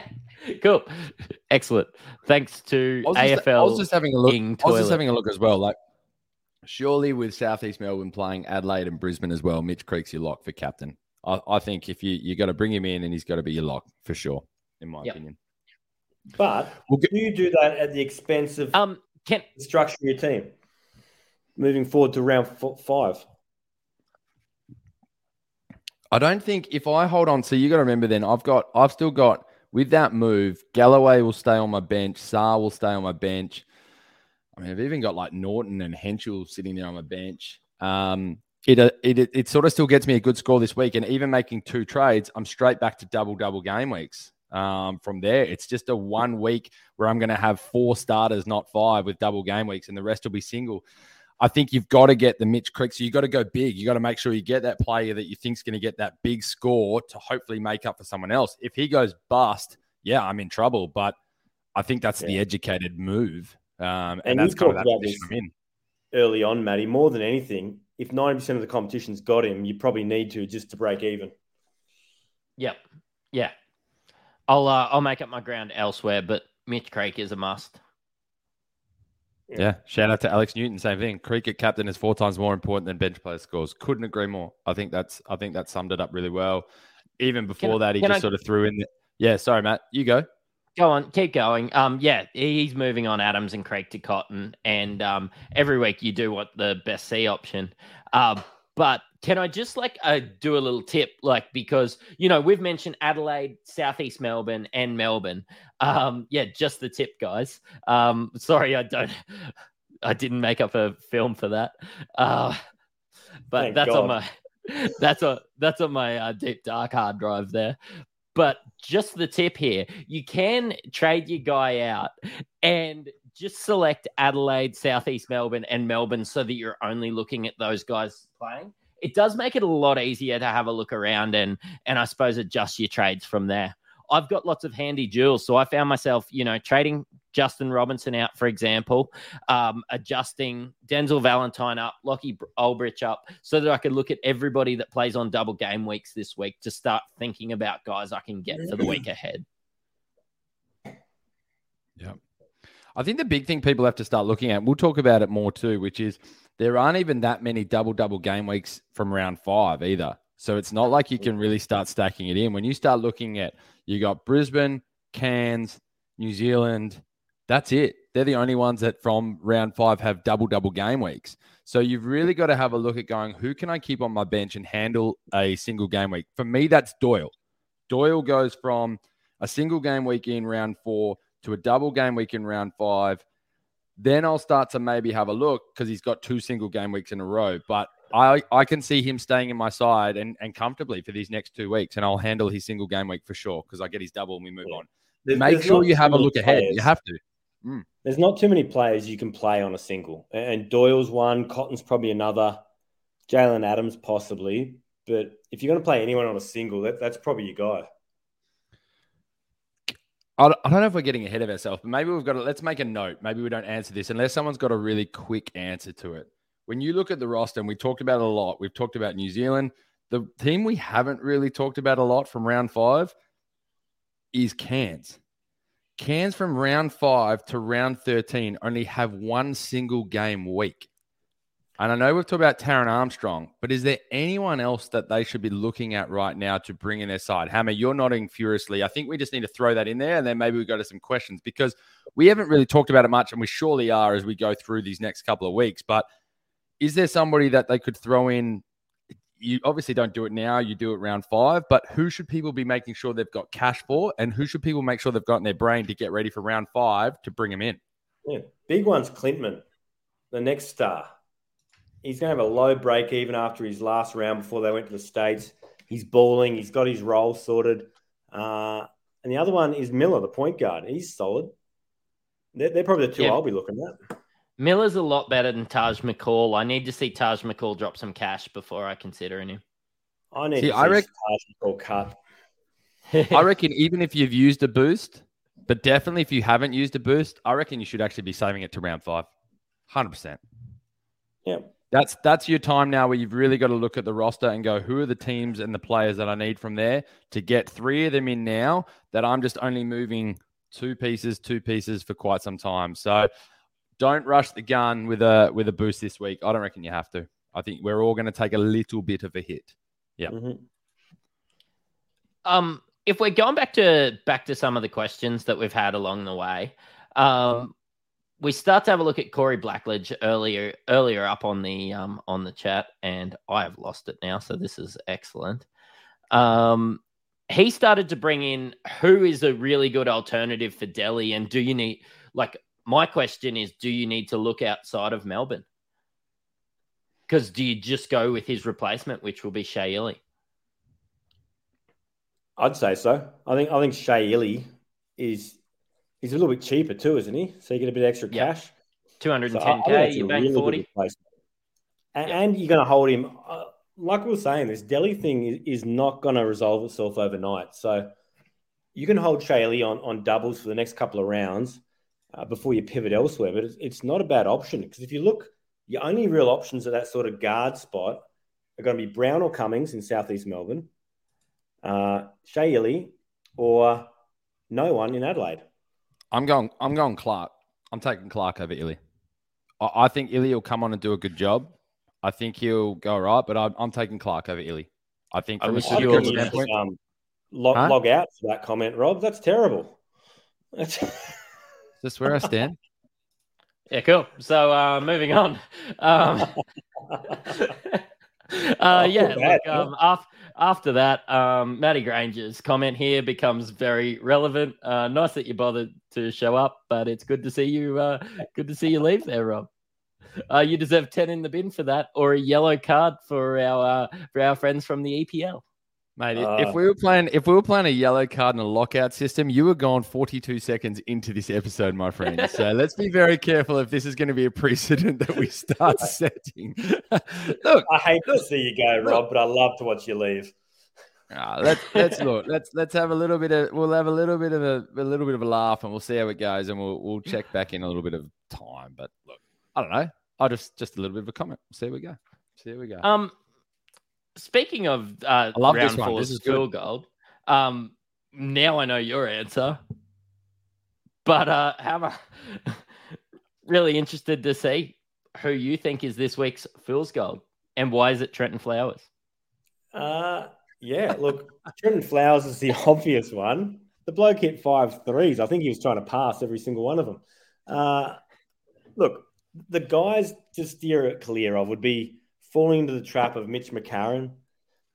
cool, excellent. Thanks to I AFL. Just, I was just having a look. I was just having a look as well. Like, surely with Southeast Melbourne playing Adelaide and Brisbane as well, Mitch Creek's your lock for captain. I, I think if you you got to bring him in, and he's got to be your lock for sure, in my yep. opinion. But we'll get, do you do that at the expense of um, can structuring your team moving forward to round five? I don't think if I hold on, so you got to remember then I've got I've still got with that move, Galloway will stay on my bench, Saar will stay on my bench. I mean, I've even got like Norton and Henshall sitting there on my bench. Um, it, uh, it, it it sort of still gets me a good score this week, and even making two trades, I'm straight back to double double game weeks. Um, from there, it's just a one week where I'm going to have four starters, not five, with double game weeks, and the rest will be single. I think you've got to get the Mitch Creek. So you've got to go big. You've got to make sure you get that player that you think's going to get that big score to hopefully make up for someone else. If he goes bust, yeah, I'm in trouble. But I think that's yeah. the educated move. Um, and, and that's kind of that position I'm in. Early on, Matty, more than anything, if 90% of the competition's got him, you probably need to just to break even. Yep. Yeah. I'll uh, I'll make up my ground elsewhere, but Mitch Creek is a must. Yeah. yeah. Shout out to Alex Newton. Same thing. Cricket captain is four times more important than bench player scores. Couldn't agree more. I think that's I think that summed it up really well. Even before that, he just I... sort of threw in. The... Yeah. Sorry, Matt. You go. Go on, keep going. Um, yeah, he's moving on Adams and Creek to Cotton, and um, every week you do what the best C option. Uh, but can I just like uh, do a little tip, like because you know we've mentioned Adelaide, Southeast Melbourne, and Melbourne. Um, yeah, just the tip, guys. Um, sorry, I don't, I didn't make up a film for that. Uh, but Thank that's God. on my, that's a that's on my uh, deep dark hard drive there. But just the tip here, you can trade your guy out and just select Adelaide, Southeast Melbourne, and Melbourne so that you're only looking at those guys playing it does make it a lot easier to have a look around and and I suppose adjust your trades from there. I've got lots of handy jewels, so I found myself, you know, trading Justin Robinson out, for example, um, adjusting Denzel Valentine up, Lockie Olbrich up, so that I could look at everybody that plays on double game weeks this week to start thinking about guys I can get for the week ahead. Yeah. I think the big thing people have to start looking at, we'll talk about it more too, which is there aren't even that many double double game weeks from round five either. So it's not like you can really start stacking it in. When you start looking at, you got Brisbane, Cairns, New Zealand, that's it. They're the only ones that from round five have double double game weeks. So you've really got to have a look at going, who can I keep on my bench and handle a single game week? For me, that's Doyle. Doyle goes from a single game week in round four to a double game week in round five. Then I'll start to maybe have a look because he's got two single game weeks in a row. But I, I can see him staying in my side and, and comfortably for these next two weeks. And I'll handle his single game week for sure because I get his double and we move Yeah. on. There's- Make there's sure you have a look many ahead. You have to. Mm. There's not too many players you can play on a single. And- And Doyle's one, Cotton's probably another, Jalen Adams possibly. But if you're going to play anyone on a single, that, that's probably your guy. I don't know if we're getting ahead of ourselves, but maybe we've got to let's make a note. Maybe we don't answer this unless someone's got a really quick answer to it. When you look at the roster, and we talked about a lot, we've talked about New Zealand. The team we haven't really talked about a lot from round five is Cairns. Cairns from round five to round 13 only have one single game week. And I know we've talked about Taran Armstrong, but is there anyone else that they should be looking at right now to bring in their side? Hammer, you're nodding furiously. I think we just need to throw that in there and then maybe we go to some questions because we haven't really talked about it much and we surely are as we go through these next couple of weeks. But is there somebody that they could throw in? You obviously don't do it now, you do it round five, but who should people be making sure they've got cash for? And who should people make sure they've got in their brain to get ready for round five to bring them in? Yeah. Big one's Clintman, the next star. He's going to have a low break even after his last round before they went to the States. He's balling. He's got his role sorted. Uh, and the other one is Miller, the point guard. He's solid. They're, they're probably the two Yeah. I'll be looking at. Miller's a lot better than Taj McCall. I need to see Taj McCall drop some cash before I consider him. I need See, to I see rec- Taj McCall cut. I reckon even if you've used a boost, but definitely if you haven't used a boost, I reckon you should actually be saving it to round five. 100%. Yeah. That's that's your time now where you've really got to look at the roster and go, who are the teams and the players that I need from there to get three of them in now that I'm just only moving two pieces, two pieces for quite some time. So don't rush the gun with a with a boost this week. I don't reckon you have to. I think we're all going to take a little bit of a hit. Yeah. Mhm. Um, if we're going back to back to some of the questions that we've had along the way, um, we start to have a look at Corey Blackledge earlier earlier up on the um on the chat, and I have lost it now, so this is excellent. Um, he started to bring in who is a really good alternative for Delly, and do you need like my question is, do you need to look outside of Melbourne? Because do you just go with his replacement, which will be Shea Ili? I'd say so. I think I think Shea Ili is he's a little bit cheaper too, isn't he? So you get a bit extra Yeah. cash. So I- I think 210k, that's a you bank really 40. replacement. And, Yeah. and you're going to hold him. Uh, like we were saying, this Delly thing is, is not going to resolve itself overnight. So you can hold Shea Ili on, on doubles for the next couple of rounds uh, before you pivot elsewhere. But it's, it's not a bad option because if you look, your only real options at that sort of guard spot are going to be Browne or Cummings in Southeast Melbourne, uh, Shea Ili, or no one in Adelaide. I'm going. I'm going Clark. I'm taking Clark over Ili. I, I think Ili will come on and do a good job. I think he'll go all right, but I'm, I'm taking Clark over Ili. I think I from a wish I'd you super were probably Supercoach just, standpoint, um, log, Huh? log out for that comment, Rob. That's terrible. That's- that's where I stand. Yeah, cool. So uh, moving on. Um, uh, yeah, bad, look, um, af- after that, um, Matty Granger's comment here becomes very relevant. Uh, nice that you bothered to show up, but it's good to see you. Uh, good to see you leave there, Rob. Uh, you deserve ten in the bin for that, or a yellow card for our uh, for our friends from the EPL. Mate, Uh, if we were playing if we were playing a yellow card and a lockout system, you were gone 42 seconds into this episode, my friend. So let's be very careful if this is going to be a precedent that we start setting. Look, I hate to see you go, Rob, but I love to watch you leave. ah, let's let's look. Let's let's have a little bit of we'll have a little bit of a, a little bit of a laugh and we'll see how it goes and we'll we'll check back in a little bit of time. But look, I don't know. I'll just just a little bit of a comment. See how we go. See how we go. Um, speaking of uh, I love round this one. four's This is good. field goal, um, now I know your answer, but uh, Hammer, really interested to see who you think is this week's fool's gold and why is it Trenton Flowers? Uh, yeah, look, Trenton Flowers is the obvious one. The bloke hit five threes. I think he was trying to pass every single one of them. Uh, look, the guys to steer it clear of would be falling into the trap of Mitch McCarron,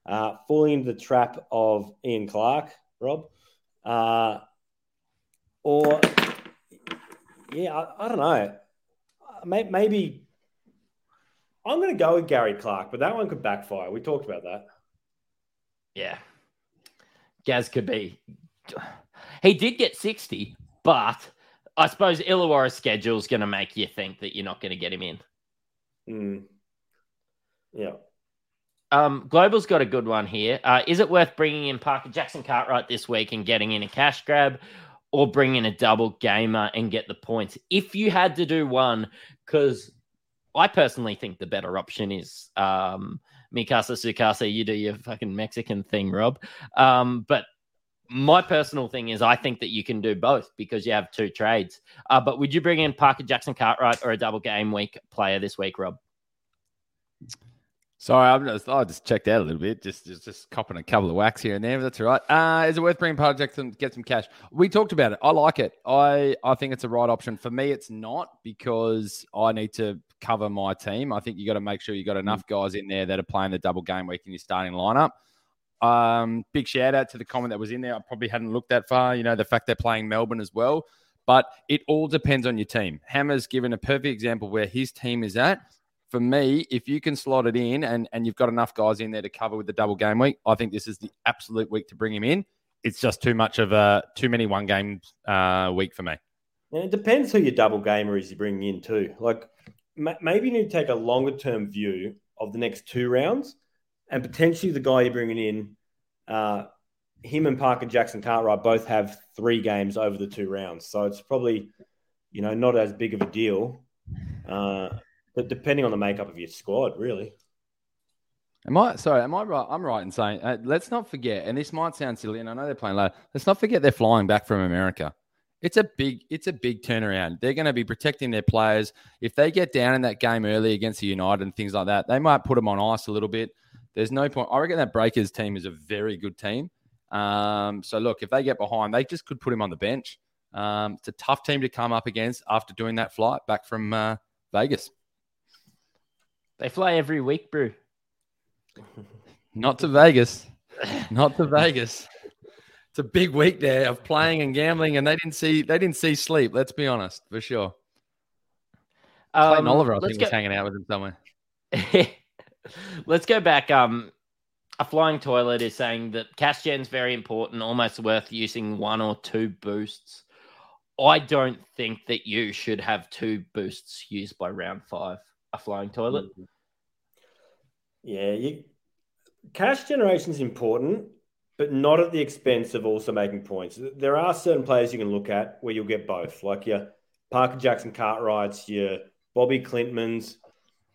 uh, falling into the trap of Ian Clark, Rob, Uh, or, yeah, I, I don't know. Maybe I'm going to go with Gary Clark, but that one could backfire. We talked about that. Yeah. Gaz could be. He did get 60, but I suppose Illawarra's schedule is going to make you think that you're not going to get him in. Mm. Yeah. Um, Global's got a good one here. Uh, is it worth bringing in Parker Jackson Cartwright this week and getting in a cash grab, or bring in a double gamer and get the points? If you had to do one, because I personally think the better option is um, Mikasa Sukasa. You do your fucking Mexican thing, Rob. Um, but my personal thing is I think that you can do both because you have two trades. Uh, but would you bring in Parker Jackson Cartwright or a double game week player this week, Rob? Sorry, I'm just, I just checked out a little bit, just, just just copping a couple of whacks here and there. That's all right. Uh, is it worth bringing Jackson to get some cash? We talked about it. I like it. I I think it's a right option for me. It's not because I need to cover my team. I think you got to make sure you got enough guys in there that are playing the double game week in your starting lineup. Um, big shout out to the comment that was in there. I probably hadn't looked that far. You know, the fact they're playing Melbourne as well. But it all depends on your team. Hammer's given a perfect example where his team is at. For me, if you can slot it in and, and you've got enough guys in there to cover with the double game week, I think this is the absolute week to bring him in. It's just too much of a too many one game uh, week for me. And it depends who your double gamer is you're bringing in too. Like ma- maybe you need to take a longer term view of the next two rounds, and potentially the guy you're bringing in, uh, him and Parker Jackson Cartwright both have three games over the two rounds, so it's probably you know not as big of a deal. Uh, but depending on the makeup of your squad, really. Am I sorry? Am I right? I'm right in saying uh, let's not forget, and this might sound silly, and I know they're playing low. Let's not forget they're flying back from America. It's a big, it's a big turnaround. They're going to be protecting their players. If they get down in that game early against the United and things like that, they might put them on ice a little bit. There's no point. I reckon that Breakers team is a very good team. Um, so look, if they get behind, they just could put him on the bench. Um, it's a tough team to come up against after doing that flight back from uh, Vegas. They fly every week, bro. Not to Vegas. Not to Vegas. It's a big week there of playing and gambling, and they didn't see they didn't see sleep. Let's be honest, for sure. Clayton Um, Oliver, I think, was go- hanging out with him somewhere. Let's go back. Um, a flying toilet is saying that cash gen's very important, almost worth using one or two boosts. I don't think that you should have two boosts used by round five. A flying toilet. Yeah, you, cash generation is important, but not at the expense of also making points. There are certain players you can look at where you'll get both, like your Parker Jackson Cartwrights, your Bobby Clintmans.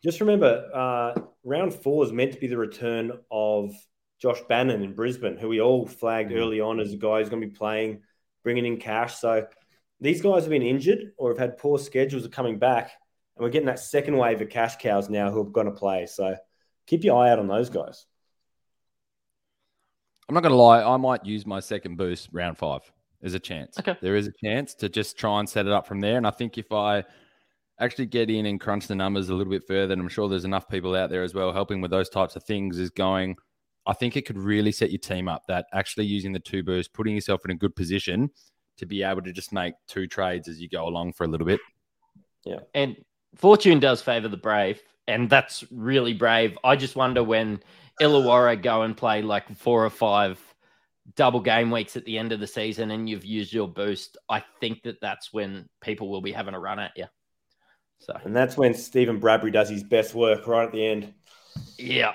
Just remember, uh, round four is meant to be the return of Josh Bannan in Brisbane, who we all flagged early on as a guy who's going to be playing, bringing in cash. So these guys have been injured or have had poor schedules of coming back, and we're getting that second wave of cash cows now who are going to play. So keep your eye out on those guys. I'm not going to lie. I might use my second boost round five. There's a chance. Okay. There is a chance to just try and set it up from there. And I think if I actually get in and crunch the numbers a little bit further, and I'm sure there's enough people out there as well helping with those types of things, is going. I think it could really set your team up that actually using the two boosts, putting yourself in a good position to be able to just make two trades as you go along for a little bit. Yeah. And fortune does favor the brave, and that's really brave. I just wonder when Illawarra go and play like four or five double game weeks at the end of the season, and you've used your boost. I think that that's when people will be having a run at you. So And that's when Stephen Bradbury does his best work right at the end. yeah.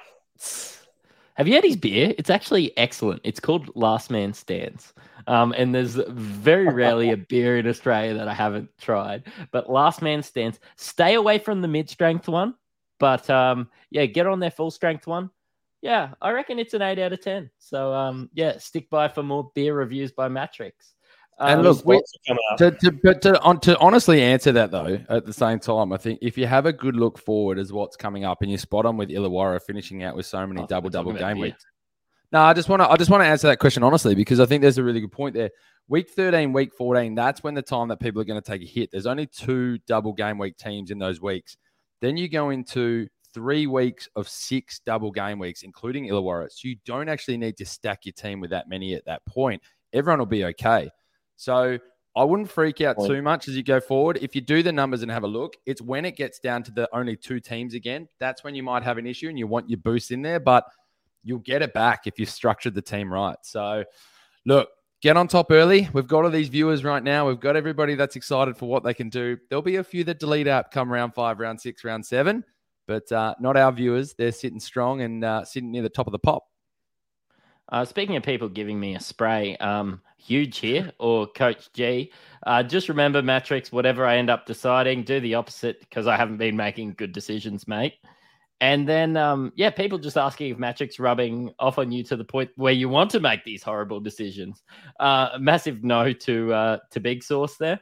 Have you had his beer? It's actually excellent. It's called Last Man Stands. Um, and there's very rarely a beer in Australia that I haven't tried. But Last Man Stands, stay away from the mid strength one. But um, yeah, get on their full strength one. Yeah, I reckon it's an eight out of 10. So um, yeah, stick by for more beer reviews by Matrix. And Um, look, we- Spots are coming up. To, to, but to, on, to honestly answer that though, at the same time, I think if you have a good look forward as what's coming up, and you're spot on with Illawarra finishing out with so many thought double double game beer. weeks. No, I just want to I just want to answer that question honestly because I think there's a really good point there. Week 13, week 14, that's when the time that people are going to take a hit. There's only two double game week teams in those weeks. Then you go into three weeks of six double game weeks, including Illawarra. So you don't actually need to stack your team with that many at that point. everyone will be okay. So I wouldn't freak out too much as you go forward. If you do the numbers and have a look, it's when it gets down to the only two teams again. That's when you might have an issue and you want your boost in there, but you'll get it back if you've structured the team right. So, look, get on top early. We've got all these viewers right now. We've got everybody that's excited for what they can do. There'll be a few that delete out come round five, round six, round seven, but uh, not our viewers. They're sitting strong and uh, sitting near the top of the pop. Uh, speaking of people giving me a spray, um, huge here or Coach G. Uh, just remember, Matrix, whatever I end up deciding, do the opposite because I haven't been making good decisions, mate. And then, um, yeah, people just asking if Matrix rubbing off on you to the point where you want to make these horrible decisions. Uh, massive no to uh, to Big Source there.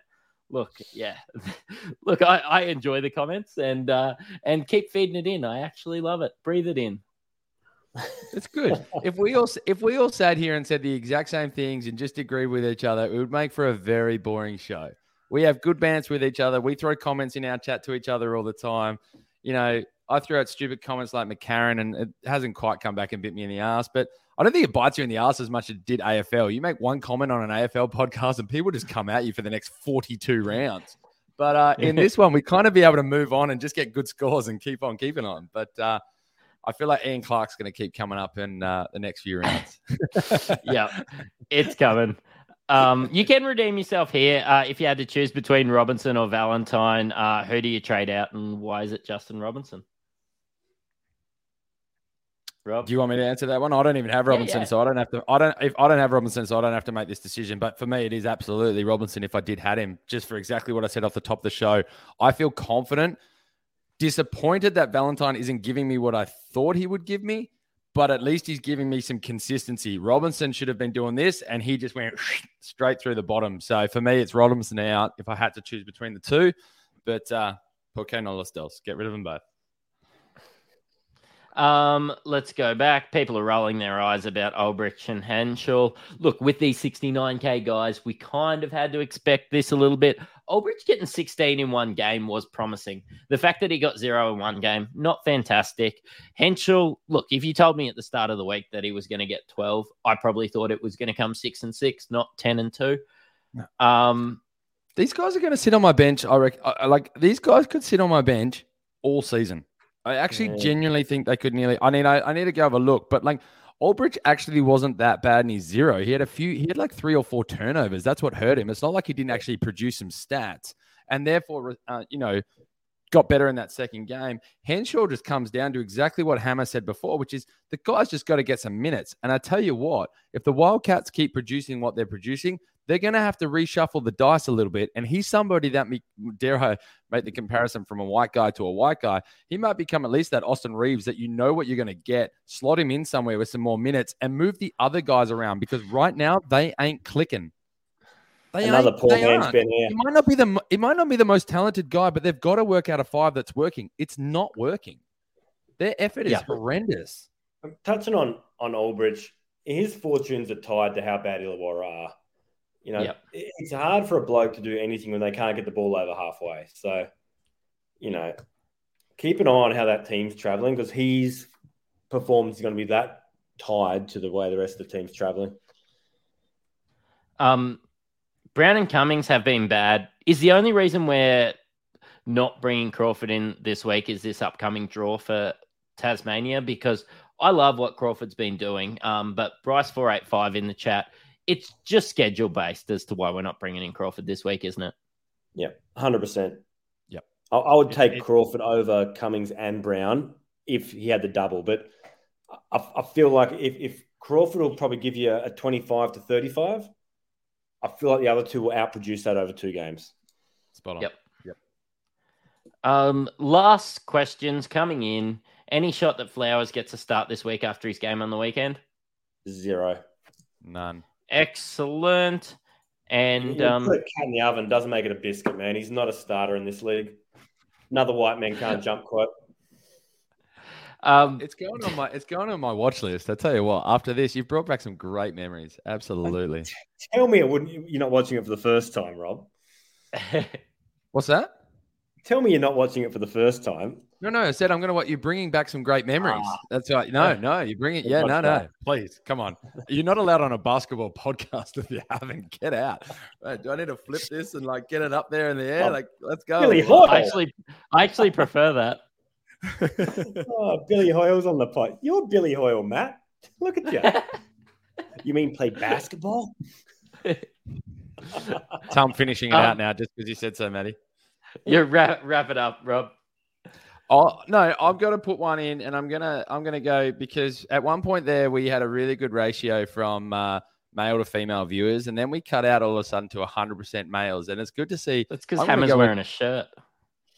Look, yeah, look, I, I enjoy the comments and uh, and keep feeding it in. I actually love it. Breathe it in. It's good. if we all if we all sat here and said the exact same things and just agreed with each other, it would make for a very boring show. We have good bands with each other. We throw comments in our chat to each other all the time. You know, I threw out stupid comments like McCarron, and it hasn't quite come back and bit me in the ass. But I don't think it bites you in the ass as much as it did AFL. You make one comment on an AFL podcast, and people just come at you for the next forty-two rounds. But uh, in this one, we kind of be able to move on and just get good scores and keep on keeping on. But uh, I feel like Ian Clark's going to keep coming up in uh, the next few rounds. yeah, it's coming. Um, you can redeem yourself here uh, if you had to choose between Robinson or Valentine. Uh, who do you trade out, and why is it Justin Robinson? Rob? Do you want me to answer that one? I don't even have Robinson, yeah, yeah. so I don't have to. I don't. If I don't have Robinson, so I don't have to make this decision. But for me, it is absolutely Robinson. If I did had him, just for exactly what I said off the top of the show, I feel confident. Disappointed that Valentine isn't giving me what I thought he would give me, but at least he's giving me some consistency. Robinson should have been doing this, and he just went straight through the bottom. So for me, it's Robinson out. If I had to choose between the two, but uh, Poke no Get rid of them both. Um, let's go back. People are rolling their eyes about Olbrich and Henshall. Look, with these 69k guys, we kind of had to expect this a little bit. Olbrich getting 16 in one game was promising. The fact that he got zero in one game, not fantastic. Henshall, look, if you told me at the start of the week that he was going to get 12, I probably thought it was going to come six and six, not 10 and two. No. Um, these guys are going to sit on my bench. I reckon, like these guys could sit on my bench all season. I actually yeah. genuinely think they could nearly. I mean, I, I need to go have a look, but like Olbrich actually wasn't that bad in his zero. He had a few, he had like three or four turnovers. That's what hurt him. It's not like he didn't actually produce some stats and therefore, uh, you know, got better in that second game. Henshall just comes down to exactly what Hammer said before, which is the guys just got to get some minutes. And I tell you what, if the Wildcats keep producing what they're producing, they're going to have to reshuffle the dice a little bit. And he's somebody that, me, dare I make the comparison from a white guy to a white guy, he might become at least that Austin Reaves that you know what you're going to get, slot him in somewhere with some more minutes and move the other guys around because right now they ain't clicking. They Another poor man's been here. It might not be the it might not be the most talented guy, but they've got to work out a five that's working. It's not working. Their effort is yeah. horrendous. I'm touching on on Olbrich. His fortunes are tied to how bad Illawarra are. You know, yep. it's hard for a bloke to do anything when they can't get the ball over halfway. So, you know, keep an eye on how that team's traveling because his performance is going to be that tied to the way the rest of the team's traveling. Um, Browne and Cummings have been bad. Is the only reason we're not bringing Crawford in this week is this upcoming draw for Tasmania because I love what Crawford's been doing. Um, but Bryce four eight five in the chat it's just schedule based as to why we're not bringing in Crawford this week, isn't it? Yeah, hundred percent. Yep. I, I, would take it, Crawford over Cummings and Browne if he had the double, but I, I feel like if, if, Crawford will probably give you a, a twenty-five to thirty-five, I feel like the other two will outproduce that over two games. Spot on. Yep. Yep. Um, last questions coming in. Any shot that Flowers gets a start this week after his game on the weekend? Zero. None. Excellent. And um, put a cat in the oven doesn't make it a biscuit, man. He's not a starter in this league. Another white man can't jump quote. Um, it's going on my it's going on my watch list. I tell you what, after this, you've brought back some great memories. Absolutely. Tell me, it wouldn't you're not watching it for the first time, Rob? What's that? Tell me you're not watching it for the first time. No, no. I said I'm going to what you're bringing back some great memories. Ah. That's right. No, no. You bring it. Yeah, no, no. Please, come on. You're not allowed on a basketball podcast if you haven't. Get out. Right, do I need to flip this and like get it up there in the air? Oh, Like, let's go. Billy Hoyle. I actually, I actually prefer that. Oh, Billy Hoyle's on the pot. You're Billy Hoyle, Matt. Look at you. you mean play basketball? So I'm finishing it Um, out now just because you said so, Matty. You wrap wrap it up, Rob. Oh no, I've got to put one in, and I'm gonna I'm gonna go because at one point there we had a really good ratio from uh, male to female viewers, and then we cut out all of a sudden to 100% males, and it's good to see. That's because I'm gonna Hammer's go with- wearing a shirt.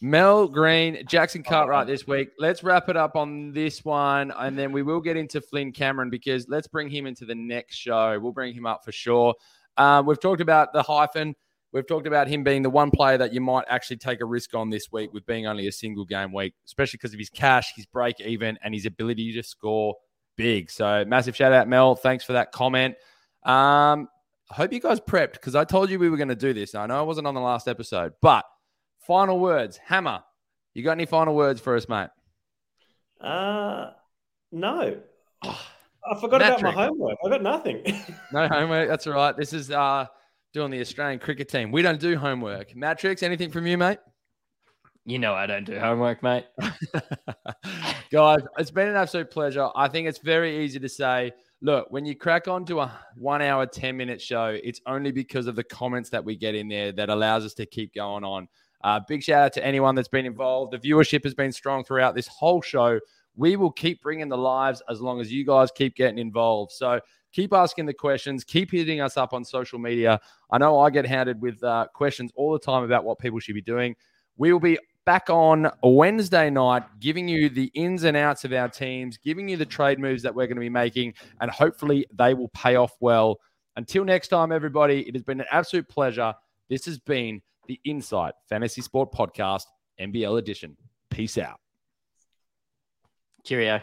Mel Green, Jackson Cartwright this week. Let's wrap it up on this one, and then we will get into Flynn Cameron because let's bring him into the next show. We'll bring him up for sure. Um, we've talked about the hyphen. We've talked about him being the one player that you might actually take a risk on this week with being only a single game week, especially because of his cash, his break even, and his ability to score big. So massive shout out, Mel. Thanks for that comment. Um, I hope you guys prepped because I told you we were going to do this. I know I wasn't on the last episode, but final words, Hammer. You got any final words for us, mate? Uh, no. I forgot about my homework. I got nothing. No homework. That's all right. This is uh doing the Australian cricket team. We don't do homework. Matrix, anything from you, mate? You know I don't do homework, mate. Guys, it's been an absolute pleasure. I think it's very easy to say, look, when you crack onto a one hour, 10 minute show, it's only because of the comments that we get in there that allows us to keep going on. Uh, big shout out to anyone that's been involved. The viewership has been strong throughout this whole show. We will keep bringing the lives as long as you guys keep getting involved. So keep asking the questions, keep hitting us up on social media. I know I get hounded with uh, questions all the time about what people should be doing. We will be back on Wednesday night, giving you the ins and outs of our teams, giving you the trade moves that we're going to be making, and hopefully they will pay off well. Until next time, everybody, it has been an absolute pleasure. This has been the Insight Fantasy Sport Podcast, NBL edition. Peace out. Cheerio.